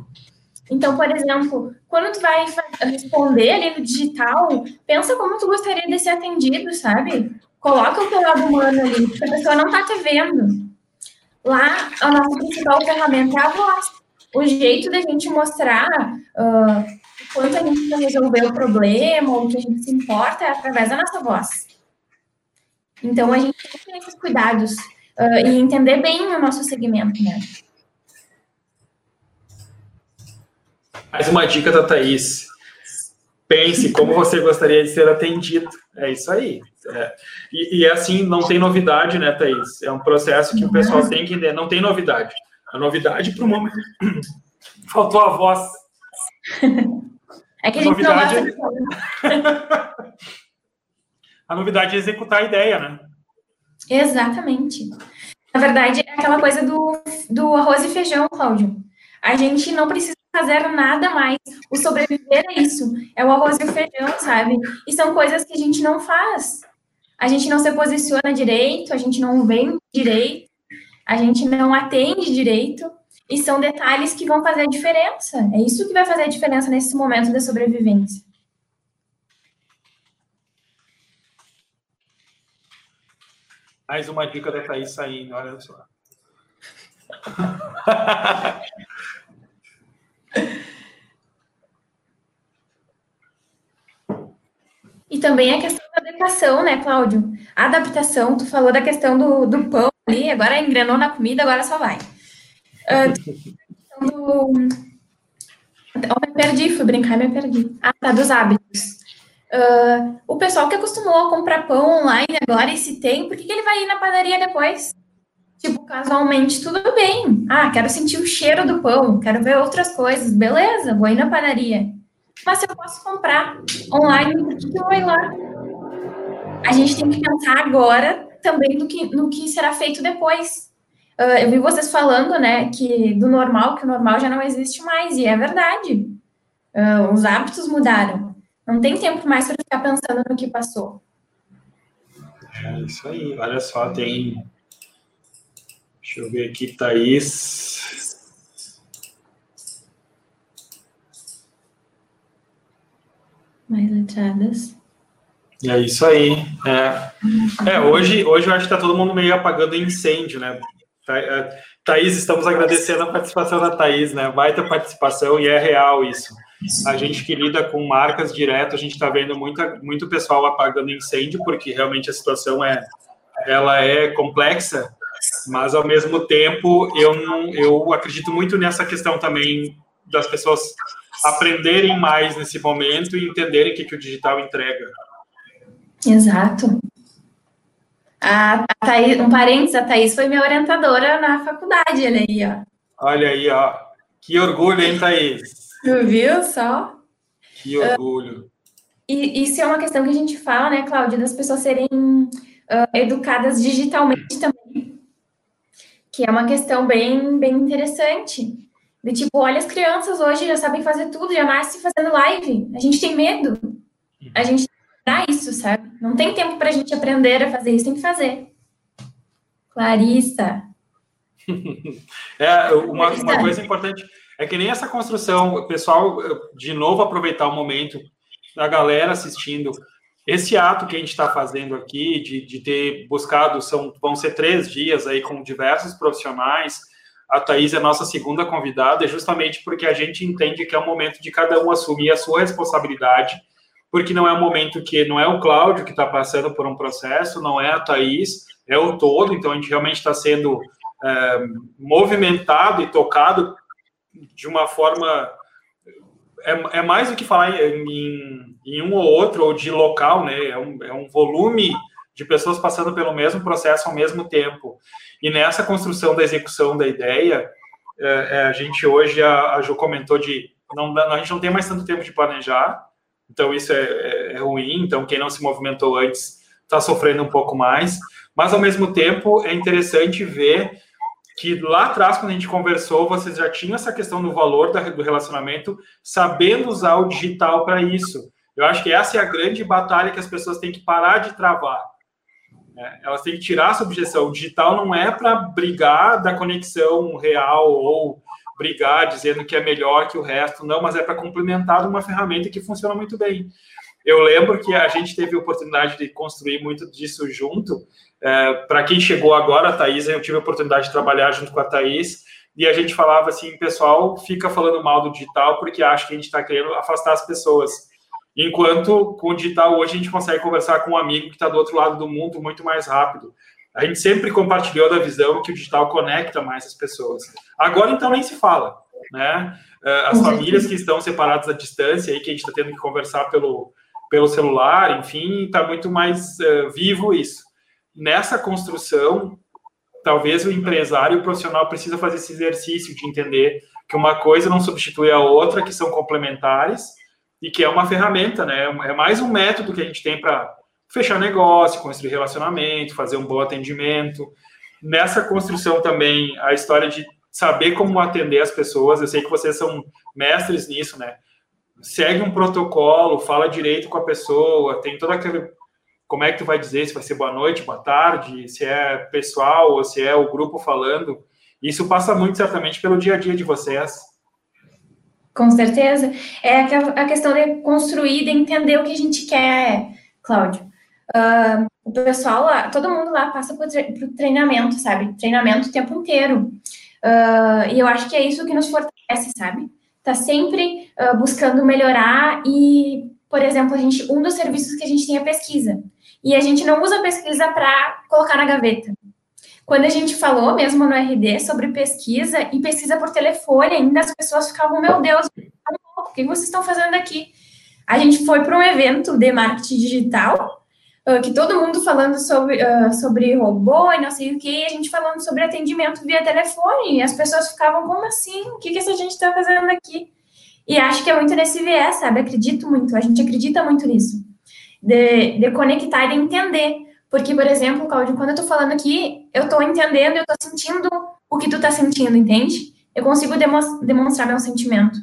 Então, por exemplo, quando tu vai responder ali no digital, pensa como tu gostaria de ser atendido, sabe? Coloca o teu lado humano ali, porque a pessoa não está te vendo. Lá, a nossa principal ferramenta é a voz. O jeito da gente mostrar uh, quanto a gente quer resolver o problema, ou que a gente se importa, é através da nossa voz. Então, a gente tem que ter esses cuidados uh, e entender bem o nosso segmento, né? Mais uma dica da Thaís. Pense como você gostaria de ser atendido. É isso aí. É. E, e assim, não tem novidade, né, Thaís? É um processo que o pessoal tem que entender. Não tem novidade. A novidade para o momento. Faltou a voz. É que a, a gente novidade... gosta A novidade é executar a ideia, né? Exatamente. Na verdade, é aquela coisa do, do arroz e feijão, Cláudio. A gente não precisa fazer nada mais. O sobreviver é isso. É o arroz e o feijão, sabe? E são coisas que a gente não faz. A gente não se posiciona direito, a gente não vem direito, a gente não atende direito. E são detalhes que vão fazer a diferença. É isso que vai fazer a diferença nesse momento da sobrevivência. Mais uma dica da Thaís saindo, olha só. E também a questão da adaptação, né, Cláudio? A adaptação, tu falou da questão do, do pão ali, agora engrenou na comida, agora só vai. Uh, do... Eu me perdi, fui brincar me perdi. Ah, tá, dos hábitos. Uh, o pessoal que acostumou a comprar pão online agora, e se tem, por que, que ele vai ir na padaria depois? Tipo, casualmente, tudo bem. Ah, quero sentir o cheiro do pão, quero ver outras coisas. Beleza, vou ir na padaria. Mas se eu posso comprar online, por que eu vou ir lá? A gente tem que pensar agora também do que, no que será feito depois. Uh, eu vi vocês falando, né, que do normal, que o normal já não existe mais, e é verdade. Uh, os hábitos mudaram. Não tem tempo mais para ficar pensando no que passou. É isso aí. Olha só, tem Deixa eu ver aqui, Thaís. Mais letradas. É isso aí. É, é hoje, hoje eu acho que está todo mundo meio apagando incêndio, né? É, Thaís, estamos agradecendo a participação da Thaís, né? Baita participação e é real isso. A gente que lida com marcas direto, a gente está vendo muita, muito pessoal apagando incêndio, porque realmente a situação é, ela é complexa mas ao mesmo tempo eu não, eu acredito muito nessa questão também das pessoas aprenderem mais nesse momento e entenderem o que, que o digital entrega. Exato. A, a Thaís, um parênteses, a Thaís foi minha orientadora na faculdade, olha aí, ó. Olha aí, ó. Que orgulho, hein, Thaís? Tu viu só? Que orgulho. Uh, e isso é uma questão que a gente fala, né, Cláudia, das pessoas serem uh, educadas digitalmente também que é uma questão bem, bem interessante. De tipo, olha, as crianças hoje já sabem fazer tudo, já nascem fazendo live. A gente tem medo. A gente dá isso, sabe? Não tem tempo para a gente aprender a fazer isso, tem que fazer. Clarissa. é, uma, uma coisa importante é que nem essa construção, pessoal, de novo, aproveitar o momento da galera assistindo esse ato que a gente está fazendo aqui, de, de ter buscado, são, vão ser três dias aí com diversos profissionais, a Thaís é nossa segunda convidada, justamente porque a gente entende que é o momento de cada um assumir a sua responsabilidade, porque não é um momento que não é o Cláudio que está passando por um processo, não é a Thaís, é o todo, então a gente realmente está sendo é, movimentado e tocado de uma forma é, é mais do que falar em, em, um ou outro, ou de local, né? É um, é um volume de pessoas passando pelo mesmo processo ao mesmo tempo. E nessa construção da execução da ideia, é, é, a gente hoje, a, a Ju comentou de, não, a gente não tem mais tanto tempo de planejar, então isso é, é, é ruim, então quem não se movimentou antes está sofrendo um pouco mais, mas ao mesmo tempo é interessante ver que lá atrás, quando a gente conversou, vocês já tinham essa questão do valor do relacionamento, sabendo usar o digital para isso. Eu acho que essa é a grande batalha que as pessoas têm que parar de travar. É, elas têm que tirar essa objeção. O digital não é para brigar da conexão real ou brigar dizendo que é melhor que o resto, não, mas é para complementar uma ferramenta que funciona muito bem. Eu lembro que a gente teve a oportunidade de construir muito disso junto, é, Para quem chegou agora, a Thaís, eu tive a oportunidade de trabalhar junto com a Thaís, e a gente falava assim, pessoal fica falando mal do digital porque acha que a gente está querendo afastar as pessoas. Enquanto com o digital hoje a gente consegue conversar com um amigo que está do outro lado do mundo muito mais rápido. A gente sempre compartilhou da visão que o digital conecta mais as pessoas. Agora, então, nem se fala. né? As famílias que estão separadas à distância, aí que a gente está tendo que conversar pelo, pelo celular, enfim, está muito mais uh, vivo isso. Nessa construção, talvez o empresário e o profissional precisa fazer esse exercício de entender que uma coisa não substitui a outra, que são complementares e que é uma ferramenta, né? É mais um método que a gente tem para fechar negócio, construir relacionamento, fazer um bom atendimento. Nessa construção também, a história de saber como atender as pessoas, eu sei que vocês são mestres nisso, né? Segue um protocolo, fala direito com a pessoa, tem todo aquele como é que tu vai dizer se vai ser boa noite, boa tarde, se é pessoal ou se é o grupo falando. Isso passa muito certamente pelo dia a dia de vocês. Com certeza. É a questão de construir, de entender o que a gente quer, Cláudio. Uh, o pessoal lá, todo mundo lá passa por, treinamento, sabe? Treinamento o tempo inteiro. Uh, e eu acho que é isso que nos fortalece, sabe? Tá sempre uh, buscando melhorar e, por exemplo, a gente, um dos serviços que a gente tem é pesquisa. E a gente não usa pesquisa para colocar na gaveta. Quando a gente falou mesmo no RD sobre pesquisa e pesquisa por telefone, ainda as pessoas ficavam, meu Deus, o que vocês estão fazendo aqui? A gente foi para um evento de marketing digital, uh, que todo mundo falando sobre, uh, sobre robô e não sei o que, e a gente falando sobre atendimento via telefone, e as pessoas ficavam, como assim? O que, que essa gente está fazendo aqui? E acho que é muito nesse viés, sabe? Acredito muito, a gente acredita muito nisso de, de conectar e de entender. Porque, por exemplo, Claudio, quando eu tô falando aqui, eu tô entendendo, eu tô sentindo o que tu tá sentindo, entende? Eu consigo demonstrar meu sentimento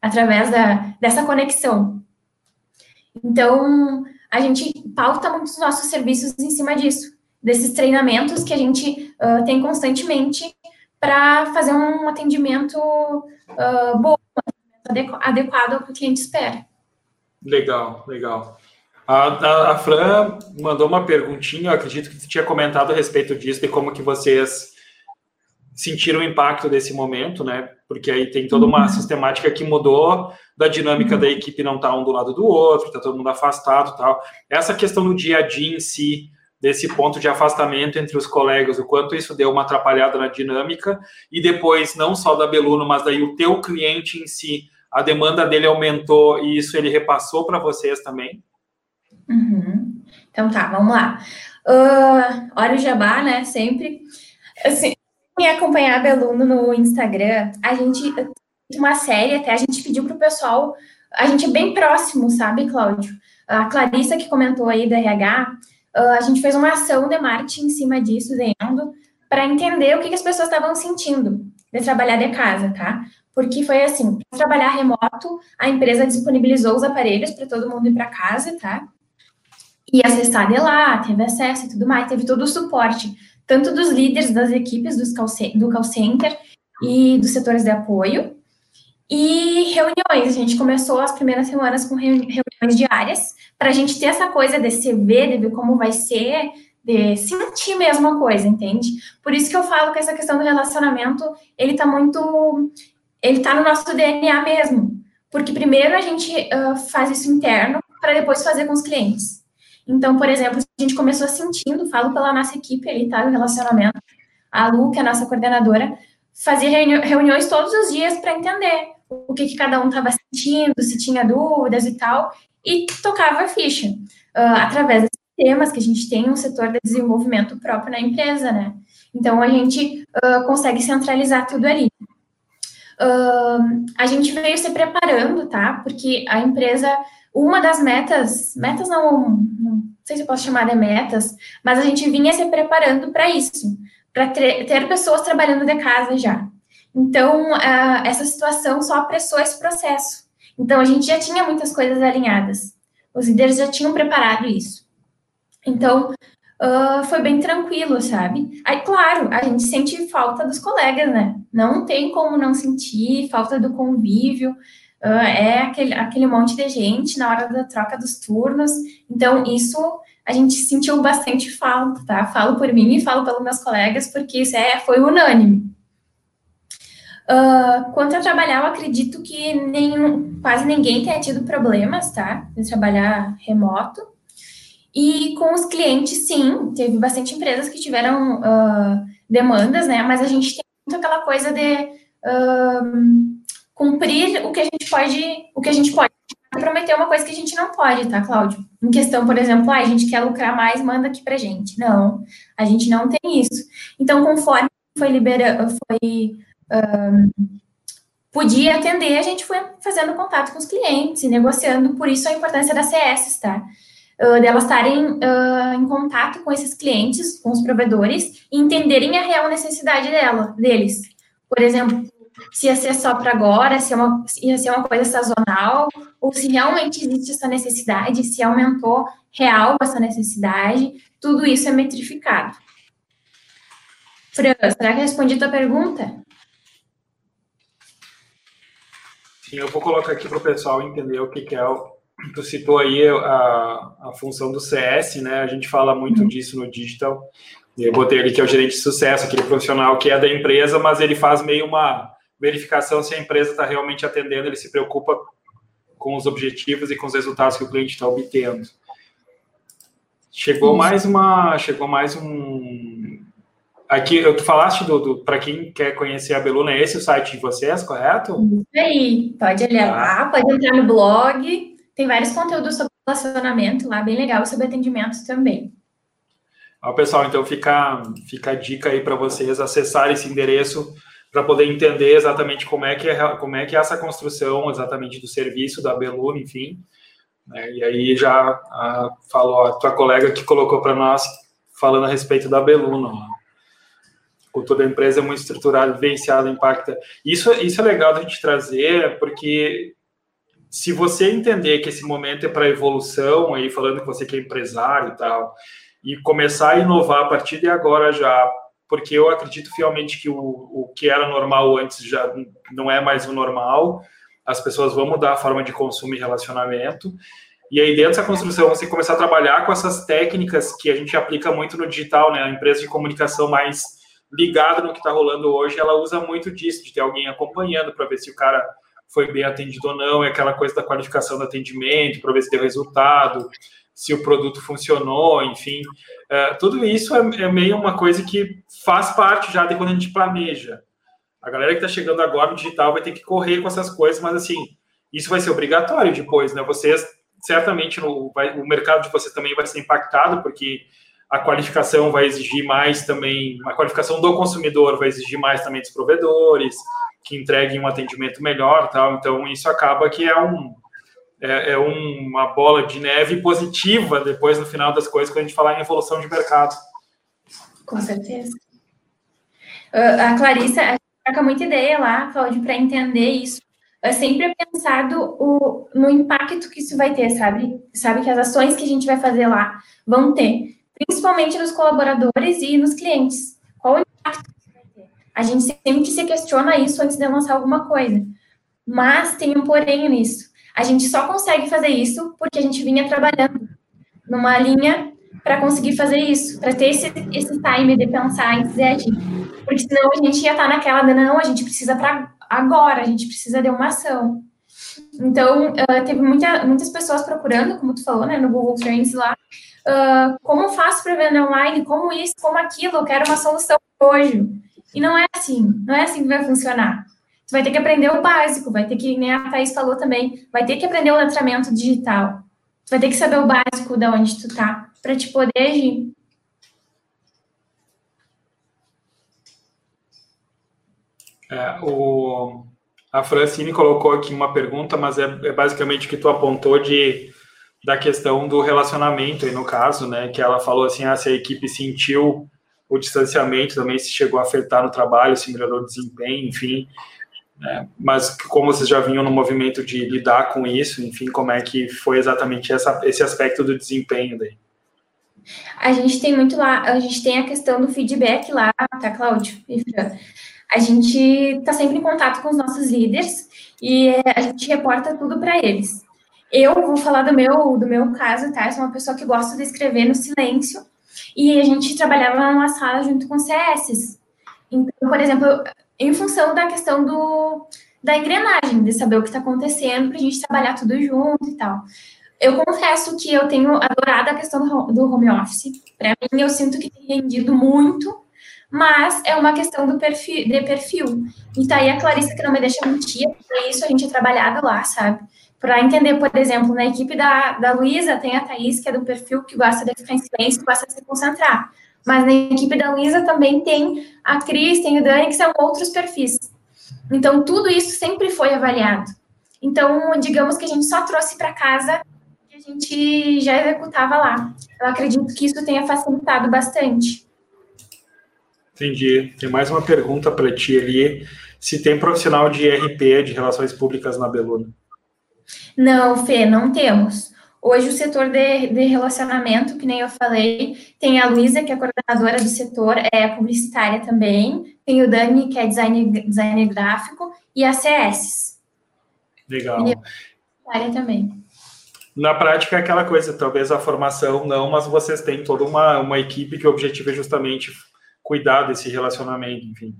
através da, dessa conexão. Então, a gente pauta muitos nossos serviços em cima disso, desses treinamentos que a gente uh, tem constantemente para fazer um atendimento uh, bom, adequado ao que o cliente espera. Legal, legal. A, a, a, Fran mandou uma perguntinha, eu acredito que você tinha comentado a respeito disso, de como que vocês sentiram o impacto desse momento, né? Porque aí tem toda uma uhum. sistemática que mudou da dinâmica da equipe não estar tá um do lado do outro, tá todo mundo afastado tal. Essa questão no dia a dia em si, desse ponto de afastamento entre os colegas, o quanto isso deu uma atrapalhada na dinâmica, e depois, não só da Beluno, mas daí o teu cliente em si, a demanda dele aumentou e isso ele repassou para vocês também? Uhum. Então tá, vamos lá. Uh, hora o jabá, né? Sempre. Assim, quem acompanhar a Beluno no Instagram, a gente uma série até, a gente pediu pro pessoal, a gente é bem próximo, sabe, Cláudio? A Clarissa que comentou aí do RH, uh, a gente fez uma ação de marketing em cima disso, dentro, para entender o que, que as pessoas estavam sentindo de trabalhar de casa, tá? Porque foi assim, para trabalhar remoto, a empresa disponibilizou os aparelhos para todo mundo ir para casa, tá? E acessar de lá, teve acesso e tudo mais, teve todo o suporte, tanto dos líderes das equipes dos call, do call center e dos setores de apoio, e reuniões, a gente começou as primeiras semanas com reuniões diárias, para a gente ter essa coisa de se ver, de ver como vai ser, de sentir mesmo a coisa, entende? Por isso que eu falo que essa questão do relacionamento, ele tá muito, ele tá no nosso DNA mesmo, porque primeiro a gente uh, faz isso interno, para depois fazer com os clientes. Então, por exemplo, a gente começou sentindo, falo pela nossa equipe ali, tá? O relacionamento. A Lu, que é a nossa coordenadora, fazia reuni reuniões todos os dias para entender o que, que cada um estava sentindo, se tinha dúvidas e tal, e tocava a ficha. Uh, através desses temas que a gente tem um setor de desenvolvimento próprio na empresa, né? Então, a gente uh, consegue centralizar tudo ali. Uh, a gente veio se preparando, tá? Porque a empresa uma das metas, metas não, não sei se eu posso chamar de metas, mas a gente vinha se preparando para isso, para ter pessoas trabalhando de casa já. Então, uh, essa situação só apressou esse processo. Então, a gente já tinha muitas coisas alinhadas. Os líderes já tinham preparado isso. Então, uh, foi bem tranquilo, sabe? Aí, claro, a gente sente falta dos colegas, né? Não tem como não sentir falta do convívio, uh, é aquele, aquele monte de gente na hora da troca dos turnos. Então, isso a gente sentiu bastante falta, tá? Falo por mim e falo pelos meus colegas, porque isso é, foi unânime. Uh, quanto a trabalhar, eu acredito que nenhum, quase ninguém tenha tido problemas, tá? De trabalhar remoto. E com os clientes, sim, teve bastante empresas que tiveram uh, demandas, né? Mas a gente tem aquela coisa de uh, cumprir o que a gente pode, o que a gente pode. Prometer uma coisa que a gente não pode, tá, Cláudio? Em questão, por exemplo, ah, a gente quer lucrar mais, manda aqui pra gente. Não, a gente não tem isso. Então, conforme foi liberado, foi podia atender, a gente foi fazendo contato com os clientes e negociando, por isso a importância das CS, tá? Delas estarem uh, em contato com esses clientes, com os provedores, e entenderem a real necessidade dela, deles. Por exemplo, se ia ser só para agora, se, é uma, se ia ser uma coisa sazonal, ou se realmente existe essa necessidade, se aumentou real essa necessidade, tudo isso é metrificado. Fran, será que respondi a tua pergunta? Sim, eu vou colocar aqui para o pessoal entender o que, que é o. Tu citou aí a, a função do CS, né? A gente fala muito uhum. disso no digital. Eu botei ali que é o gerente de sucesso, aquele profissional que é da empresa, mas ele faz meio uma verificação se a empresa está realmente atendendo, ele se preocupa com os objetivos e com os resultados que o cliente está obtendo. Chegou mais uma, chegou mais um, Aqui, tu falaste do, do para quem quer conhecer a Beluna, é esse o site de vocês, correto? Isso aí, pode olhar tá. lá, pode entrar no blog, tem vários conteúdos sobre relacionamento lá, bem legal, sobre atendimento também. Ó, pessoal, então fica, fica a dica aí para vocês acessar esse endereço para poder entender exatamente como é que é, como é que é essa construção exatamente do serviço da Beluna, enfim. Né? E aí já a, falou a tua colega que colocou para nós falando a respeito da Beluna. Ó cultura da empresa é muito estruturada, vivenciada, impacta. Isso, isso é legal da gente trazer, porque se você entender que esse momento é para evolução, aí falando que você que é empresário e tal, e começar a inovar a partir de agora já, porque eu acredito fielmente que o, o que era normal antes já não é mais o normal, as pessoas vão mudar a forma de consumo e relacionamento, e aí dentro dessa construção você começar a trabalhar com essas técnicas que a gente aplica muito no digital, né, a empresa de comunicação mais ligada no que está rolando hoje, ela usa muito disso, de ter alguém acompanhando para ver se o cara foi bem atendido ou não, é aquela coisa da qualificação do atendimento, para ver se deu resultado, se o produto funcionou, enfim. É, tudo isso é, é, meio uma coisa que faz parte já de quando a gente planeja. A galera que está chegando agora no digital vai ter que correr com essas coisas, mas assim, isso vai ser obrigatório depois, né? Vocês, certamente, no, vai, o mercado de vocês também vai ser impactado, porque a qualificação vai exigir mais também, a qualificação do consumidor vai exigir mais também dos provedores, que entreguem um atendimento melhor, tal. Então isso acaba que é um é, é uma bola de neve positiva depois no final das coisas quando a gente falar em evolução de mercado. Com certeza. Uh, a Clarissa troca muita ideia lá, Cláudio, para entender isso. É sempre pensado o, no impacto que isso vai ter, sabe? Sabe que as ações que a gente vai fazer lá vão ter principalmente nos colaboradores e nos clientes. Qual o impacto? A gente sempre se questiona isso antes de lançar alguma coisa. Mas tem um porém nisso. A gente só consegue fazer isso porque a gente vinha trabalhando numa linha para conseguir fazer isso, para ter esse, esse time de pensar em fazer agir. Porque senão a gente ia estar tá naquela, não, a gente precisa para agora, a gente precisa de uma ação. Então, uh, teve muita, muitas pessoas procurando, como tu falou, né, no Google Trends lá, uh, como faço para vender online, como isso, como aquilo, eu quero uma solução hoje. E não é assim, não é assim que vai funcionar. Tu vai ter que aprender o básico, vai ter que, nem a Thaís falou também, vai ter que aprender o letramento digital. Tu vai ter que saber o básico de onde tu tá, para te poder agir. É, o, a Francine colocou aqui uma pergunta, mas é, é basicamente o que tu apontou de da questão do relacionamento, aí no caso, né, que ela falou assim, ah, se a equipe sentiu o distanciamento também, se chegou a afetar no trabalho, se melhorou o desempenho, enfim, né, mas como vocês já vinham no movimento de lidar com isso, enfim, como é que foi exatamente essa, esse aspecto do desempenho daí? A gente tem muito lá, a gente tem a questão do feedback lá, tá, Cláudio? A gente está sempre em contato com os nossos líderes e a gente reporta tudo para eles. Eu vou falar do meu, do meu caso, tá? Eu sou uma pessoa que gosta de escrever no silêncio e a gente trabalhava numa sala junto com CS. Então, por exemplo, em função da questão do, da engrenagem, de saber o que está acontecendo, para a gente trabalhar tudo junto e tal. Eu confesso que eu tenho adorado a questão do, home office. Para mim, eu sinto que tem rendido muito, mas é uma questão do perfil, de perfil. E tá aí a Clarissa que não me deixa mentir, é isso a gente é trabalhado lá, sabe? Para entender, por exemplo, na equipe da, da Luísa tem a Thaís, que é do perfil que gosta de ficar em silêncio, que gosta de se concentrar. Mas na equipe da Luísa também tem a Cris, tem o Dani, que são outros perfis. Então, tudo isso sempre foi avaliado. Então, digamos que a gente só trouxe para casa que a gente já executava lá. Eu acredito que isso tenha facilitado bastante. Entendi. Tem mais uma pergunta para ti ali. Se tem profissional de RP, de Relações Públicas na Beluna? Não, Fê, não temos. Hoje o setor de, de relacionamento, que nem eu falei, tem a Luísa, que é coordenadora do setor, é publicitária também, tem o Dani, que é designer, designer gráfico, e a CS. Legal. E publicitária também. Na prática é aquela coisa, talvez a formação não, mas vocês têm toda uma, uma equipe que o objetivo é justamente cuidar desse relacionamento, enfim.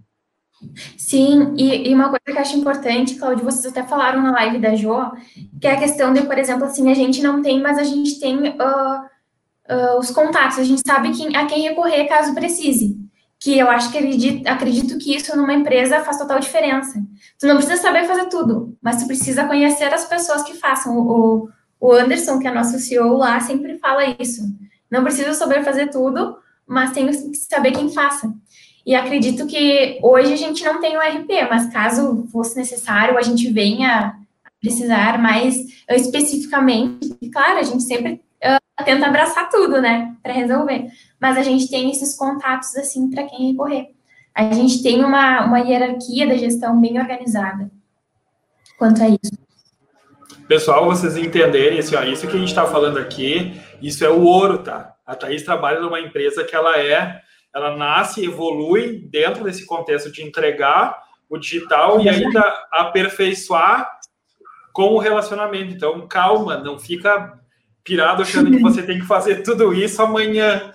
Sim, e, e, uma coisa que eu acho importante, Claudio, vocês até falaram na live da Jo, que é a questão de, por exemplo, assim, a gente não tem, mas a gente tem uh, uh, os contatos, a gente sabe quem, a quem recorrer caso precise. Que eu acho que acredito, acredito que isso numa empresa faz total diferença. Tu não precisa saber fazer tudo, mas tu precisa conhecer as pessoas que façam. O, o Anderson, que é nosso CEO lá, sempre fala isso. Não precisa saber fazer tudo, mas tem que saber quem faça. E acredito que hoje a gente não tem o RP, mas caso fosse necessário, a gente venha precisar mais especificamente. E claro, a gente sempre uh, tenta abraçar tudo, né, para resolver. Mas a gente tem esses contatos, assim, para quem recorrer. A gente tem uma, uma hierarquia da gestão bem organizada quanto a isso. Pessoal, vocês entenderem, assim, ó, isso que a gente está falando aqui, isso é o ouro, tá? A Thaís trabalha numa empresa que ela é ela nasce e evolui dentro desse contexto de entregar o digital e ainda aperfeiçoar com o relacionamento. Então, calma, não fica pirado achando que você tem que fazer tudo isso amanhã.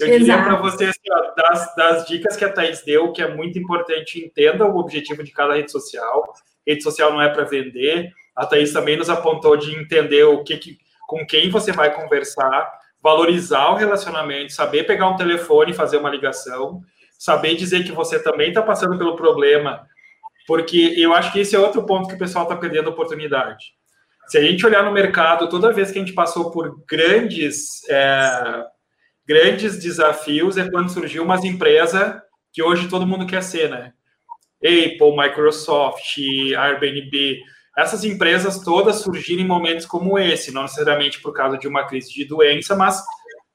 Eu Exato. diria para você, assim, das, das, dicas que a Thais deu, que é muito importante, entenda o objetivo de cada rede social. Rede social não é para vender. A Thais também nos apontou de entender o que, que com quem você vai conversar, valorizar o relacionamento, saber pegar um telefone e fazer uma ligação, saber dizer que você também está passando pelo problema, porque eu acho que esse é outro ponto que o pessoal está perdendo oportunidade. Se a gente olhar no mercado, toda vez que a gente passou por grandes, é, grandes desafios é quando surgiu umas empresas que hoje todo mundo quer ser, né? Apple, Microsoft, Airbnb, essas empresas todas surgiram em momentos como esse, não necessariamente por causa de uma crise de doença, mas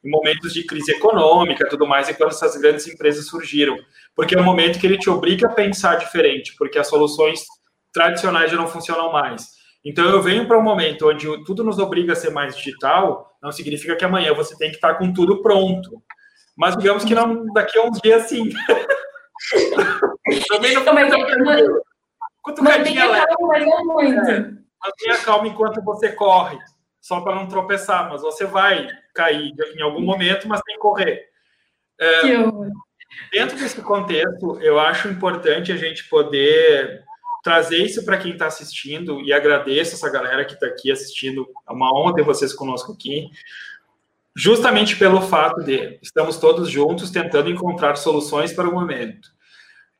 em momentos de crise econômica, tudo mais, é quando essas grandes empresas surgiram, porque é um momento que ele te obriga a pensar diferente, porque as soluções tradicionais já não funcionam mais. Então eu venho para um momento onde tudo nos obriga a ser mais digital, não significa que amanhã você tem que estar com tudo pronto. Mas digamos que não daqui a uns dias sim. Também não foi Cutucadinha leve. Muito. É, mantenha calma enquanto você corre, só para não tropeçar, mas você vai cair em algum momento, mas tem que correr. É, dentro desse contexto, eu acho importante a gente poder trazer isso para quem está assistindo e agradeço essa galera que está aqui assistindo. É uma honra ter vocês conosco aqui. Justamente pelo fato de estamos todos juntos tentando encontrar soluções para o momento.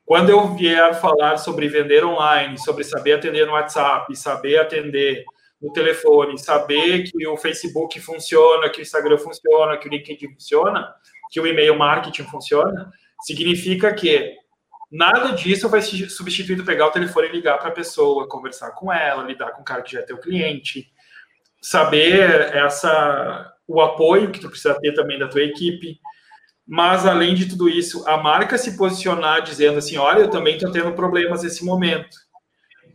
Quando eu vier falar sobre vender online, sobre saber atender no WhatsApp, saber atender no telefone, saber que o Facebook funciona, que o Instagram funciona, que o LinkedIn funciona, que o e-mail marketing funciona, significa que nada disso vai ser substituído pegar o telefone e ligar para a pessoa, conversar com ela, lidar com o cara que já é teu cliente, saber essa o apoio que tu precisa ter também da tua equipe, mas além de tudo isso, a marca se posicionar dizendo assim, olha, eu também estou tendo problemas nesse momento.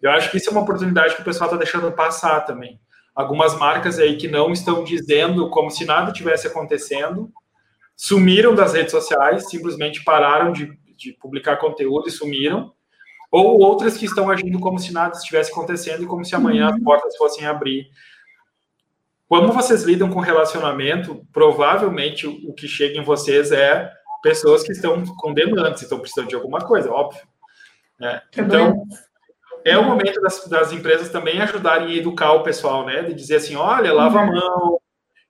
Eu acho que isso é uma oportunidade que o pessoal está deixando passar também. Algumas marcas aí que não estão dizendo como se nada tivesse acontecendo, sumiram das redes sociais, simplesmente pararam de, de publicar conteúdo e sumiram, ou outras que estão agindo como se nada estivesse acontecendo e como se amanhã as uhum. portas fossem abrir como vocês lidam com relacionamento, provavelmente o que chega em vocês é pessoas que estão com demandas, estão precisando de alguma coisa, óbvio. Né? Então, é o momento das, das, empresas também ajudarem a educar o pessoal, né? De dizer assim, olha, lava a uhum. mão,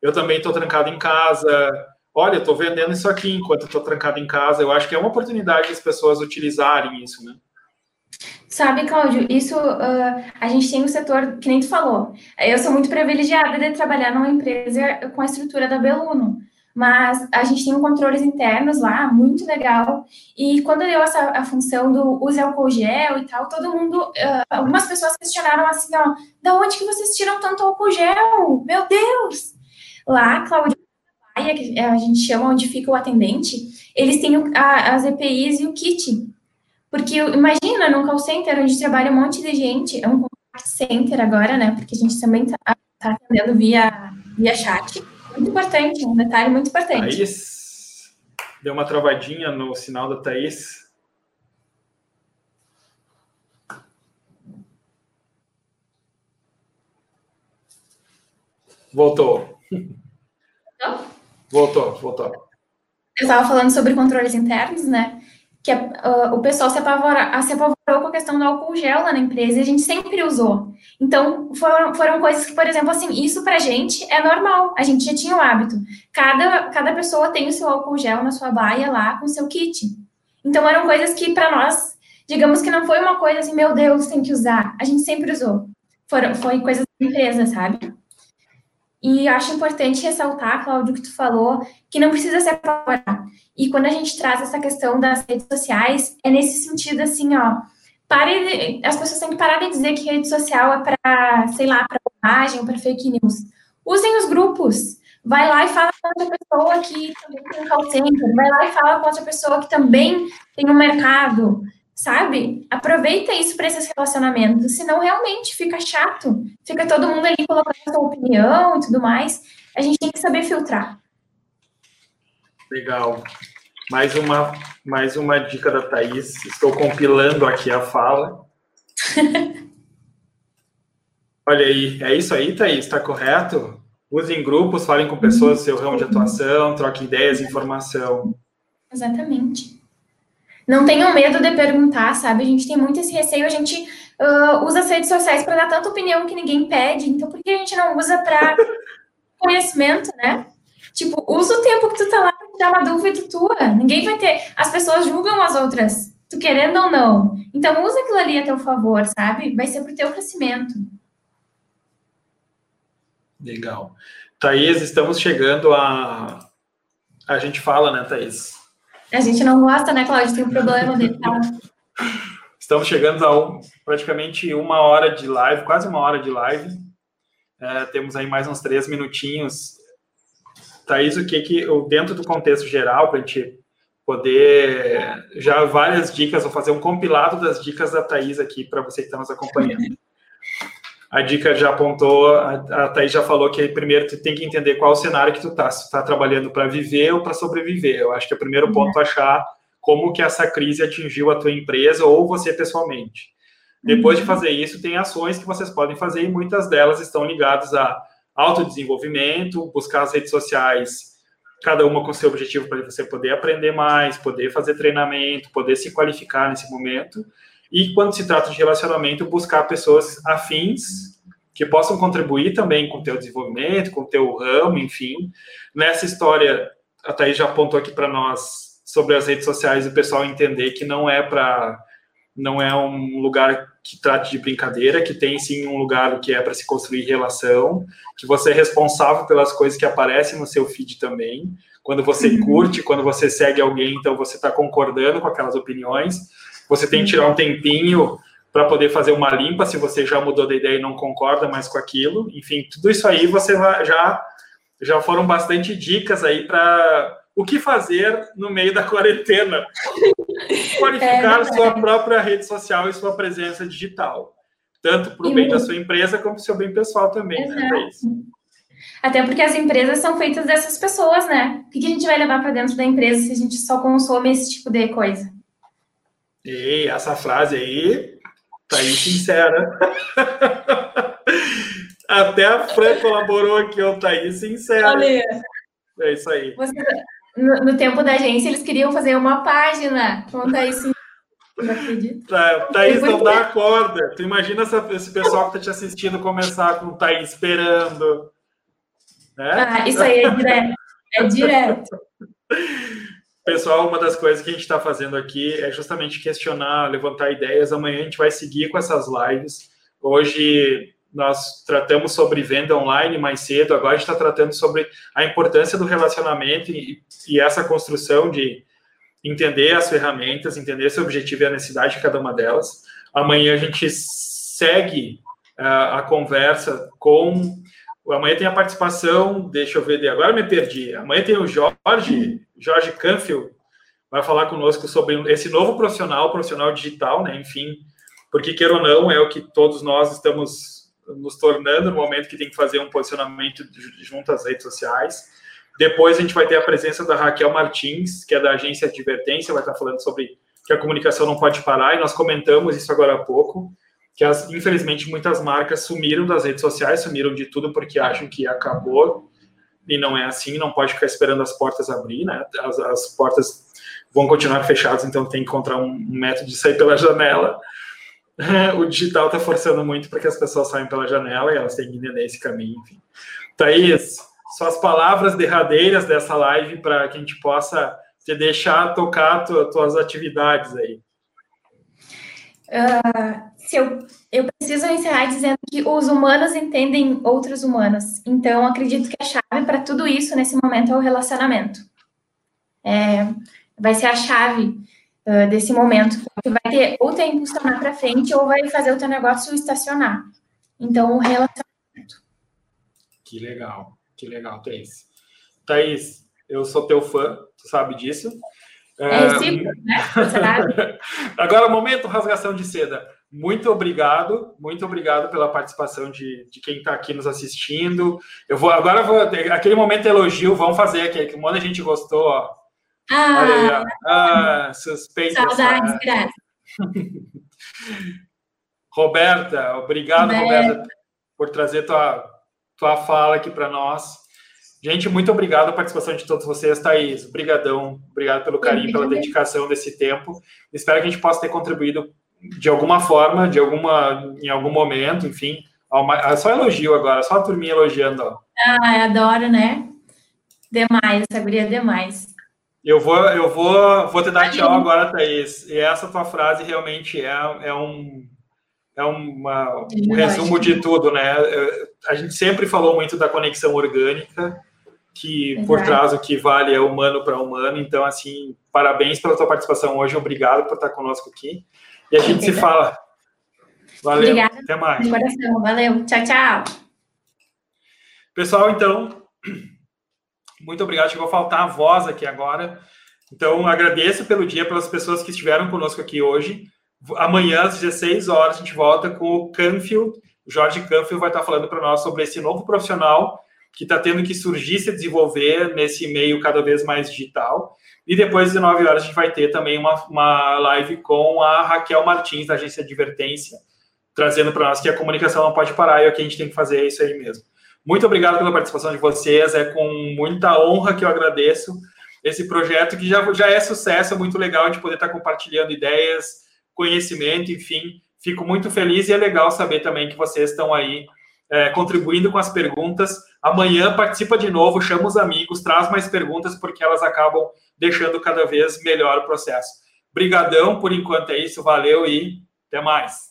eu também estou trancado em casa, olha, eu estou vendendo isso aqui enquanto estou trancado em casa. Eu acho que é uma oportunidade das pessoas utilizarem isso, né? Sabe, Cláudio, isso uh, a gente tem um setor, que nem tu falou. Eu sou muito privilegiada de trabalhar numa empresa com a estrutura da Beluno, mas a gente tem um controles internos lá, muito legal. E quando deu essa a função do use álcool gel e tal, todo mundo, uh, algumas pessoas questionaram assim, ó, da onde que vocês tiram tanto álcool gel? Meu Deus! Lá, Cláudio, a gente chama onde fica o atendente, eles têm as EPIs e o kit porque imagina, num call center onde trabalha um monte de gente, é um contact center agora, né? Porque a gente também está tá atendendo via, via chat. Muito importante, um detalhe muito importante. Thaís, deu uma travadinha no sinal da Thaís. Voltou. Não? Voltou, voltou. Eu estava falando sobre controles internos, né? Que uh, o pessoal se, apavora, se apavorou com a questão do álcool gel lá na empresa e a gente sempre usou. Então, foram, foram coisas que, por exemplo, assim, isso pra gente é normal, a gente já tinha o hábito. Cada, cada pessoa tem o seu álcool gel na sua baia lá com o seu kit. Então, eram coisas que para nós, digamos que não foi uma coisa assim, meu Deus, tem que usar. A gente sempre usou. Foram, foi coisas da empresa, sabe? E acho importante ressaltar, Cláudio, que tu falou, que não precisa se apavorar. E quando a gente traz essa questão das redes sociais, é nesse sentido assim, ó. Pare as pessoas têm que parar de dizer que rede social é para, sei lá, para bobagem, para fake news. Usem os grupos. Vai lá e fala com outra pessoa que também tem um call center. Vai lá e fala com outra pessoa que também tem um mercado sabe? Aproveita isso para esses relacionamentos, senão realmente fica chato. Fica todo mundo ali colocando a sua opinião e tudo mais. A gente tem que saber filtrar. Legal. Mais uma, mais uma dica da Thaís. Estou compilando aqui a fala. Olha aí, é isso aí, Thaís, está correto? Usem grupos, falem com pessoas do seu ramo de atuação, troquem ideias, informação. Exatamente não tenham medo de perguntar, sabe? A gente tem muito esse receio, a gente uh, usa as redes sociais para dar tanta opinião que ninguém pede, então por que a gente não usa para conhecimento, né? Tipo, usa o tempo que tu tá lá para tirar uma dúvida tua. Ninguém vai ter. As pessoas julgam as outras, tu querendo ou não. Então, usa aquilo ali a teu favor, sabe? Vai ser pro teu crescimento. Legal. Thaís, estamos chegando a. A gente fala, né, Thaís? A gente não gosta, né, Cláudio? Tem um problema dele. Tá? Estamos chegando a um, praticamente uma hora de live, quase uma hora de live. É, temos aí mais uns três minutinhos. Thaís, o que que, dentro do contexto geral, para a gente poder, já várias dicas, vou fazer um compilado das dicas da Thaís aqui para você que está nos acompanhando a dica já apontou, a, a Thaís já falou que primeiro tu tem que entender qual o cenário que tu tá, se tu tá trabalhando para viver ou para sobreviver. Eu acho que é o primeiro ponto uhum. achar como que essa crise atingiu a tua empresa ou você pessoalmente. Depois uhum. de fazer isso, tem ações que vocês podem fazer e muitas delas estão ligadas a autodesenvolvimento, buscar as redes sociais, cada uma com seu objetivo para você poder aprender mais, poder fazer treinamento, poder se qualificar nesse momento e quando se trata de relacionamento, buscar pessoas afins que possam contribuir também com o teu desenvolvimento, com o teu ramo, enfim. Nessa história, a Thaís já apontou aqui para nós sobre as redes sociais e o pessoal entender que não é para não é um lugar que trate de brincadeira, que tem sim um lugar que é para se construir relação, que você é responsável pelas coisas que aparecem no seu feed também. Quando você uhum. curte, quando você segue alguém, então você está concordando com aquelas opiniões. Você tem que tirar um tempinho para poder fazer uma limpa se você já mudou de ideia e não concorda mais com aquilo. Enfim, tudo isso aí você já já foram bastante dicas aí para o que fazer no meio da quarentena. Qualificar é, sua própria rede social e sua presença digital, tanto para o bem da sua empresa como para o seu bem pessoal também. Né? Até porque as empresas são feitas dessas pessoas, né? O que a gente vai levar para dentro da empresa se a gente só consome esse tipo de coisa? E essa frase aí tá aí sincera. Até a Fran colaborou aqui, ó, tá aí sincera. Olha. É isso aí. Você, no, no, tempo da agência, eles queriam fazer uma página com Thaís Não acredito. Tá, Thaís não dá corda. Tu imagina essa, esse pessoal que tá te assistindo começar com Thaís esperando. Né? Ah, isso aí é direto. É direto. Pessoal, uma das coisas que a gente está fazendo aqui é justamente questionar, levantar ideias. Amanhã a gente vai seguir com essas lives. Hoje nós tratamos sobre venda online mais cedo, agora a gente está tratando sobre a importância do relacionamento e, e, essa construção de entender as ferramentas, entender seu objetivo e a necessidade de cada uma delas. Amanhã a gente segue uh, a conversa com. Amanhã tem a participação, deixa eu ver, agora me perdi. Amanhã tem o Jorge, Jorge Canfield, vai falar conosco sobre esse novo profissional, profissional digital, né? Enfim, porque queira ou não, é o que todos nós estamos nos tornando no momento que tem que fazer um posicionamento junto às redes sociais. Depois a gente vai ter a presença da Raquel Martins, que é da agência Advertência, vai estar falando sobre que a comunicação não pode parar, e nós comentamos isso agora há pouco, que as, infelizmente muitas marcas sumiram das redes sociais, sumiram de tudo porque acham que acabou, e não é assim, não pode ficar esperando as portas abrir, né? As, as portas vão continuar fechadas, então tem que encontrar um método de sair pela janela. o digital está forçando muito para que as pessoas saiam pela janela e elas têm que entender esse caminho. Enfim. Thaís, suas palavras derradeiras dessa live para que a gente possa te deixar tocar tu, tuas atividades aí. Uh, se eu, eu preciso encerrar dizendo que os humanos entendem outros humanos. Então, acredito que a chave para tudo isso nesse momento é o relacionamento. É, vai ser a chave uh, desse momento, que vai ter ou te impulsionar para frente ou vai fazer o teu negócio estacionar. Então, o relacionamento. Que legal, que legal, Thaís. Thaís, eu sou teu fã, tu sabe disso. É sim, né? Agora, momento rasgação de seda. Muito obrigado, muito obrigado pela participação de, de quem está aqui nos assistindo. Eu vou agora vou aquele momento elogio, vamos fazer aqui, que um monte de gente gostou, ó. Ah, ah suspeita. Saudades, graças. Roberta, obrigado, Roberta. Roberta, por trazer tua, tua fala aqui para nós. Gente, muito obrigado a participação de todos vocês, Thaís. Obrigadão, obrigado pelo carinho, pela dedicação desse tempo. Espero que a gente possa ter contribuído de alguma forma, de alguma, em algum momento, enfim. Só elogio agora, só a turminha elogiando. Ó. Ah, adoro, né? Demais, essa guria é demais. Eu vou, eu vou, vou te dar tchau agora, Thaís. E essa tua frase realmente é, é um, é uma, um resumo de tudo, né? A gente sempre falou muito da conexão orgânica, que Exato. por trás o que vale é humano para humano. Então, assim, parabéns pela tua participação hoje, obrigado por estar conosco aqui. E a gente se fala. Valeu, Obrigada. até mais. Valeu, tchau, tchau. Pessoal, então, muito obrigado. Chegou a faltar a voz aqui agora. Então, agradeço pelo dia, pelas pessoas que estiveram conosco aqui hoje. Amanhã, às 16 horas, a gente volta com o Canfield. O Jorge Canfield vai estar falando para nós sobre esse novo profissional que está tendo que surgir, se desenvolver nesse meio cada vez mais digital. E depois, às 19 horas, a gente vai ter também uma, uma live com a Raquel Martins, da agência Advertência, trazendo para nós que a comunicação não pode parar e o que a gente tem que fazer é isso aí mesmo. Muito obrigado pela participação de vocês, é com muita honra que eu agradeço esse projeto que já, já é sucesso, é muito legal de poder estar compartilhando ideias, conhecimento, enfim. Fico muito feliz e é legal saber também que vocês estão aí é, contribuindo com as perguntas. Amanhã participa de novo, chama os amigos, traz mais perguntas, porque elas acabam deixando cada vez melhor o processo. Brigadão, por enquanto é isso, valeu e até mais.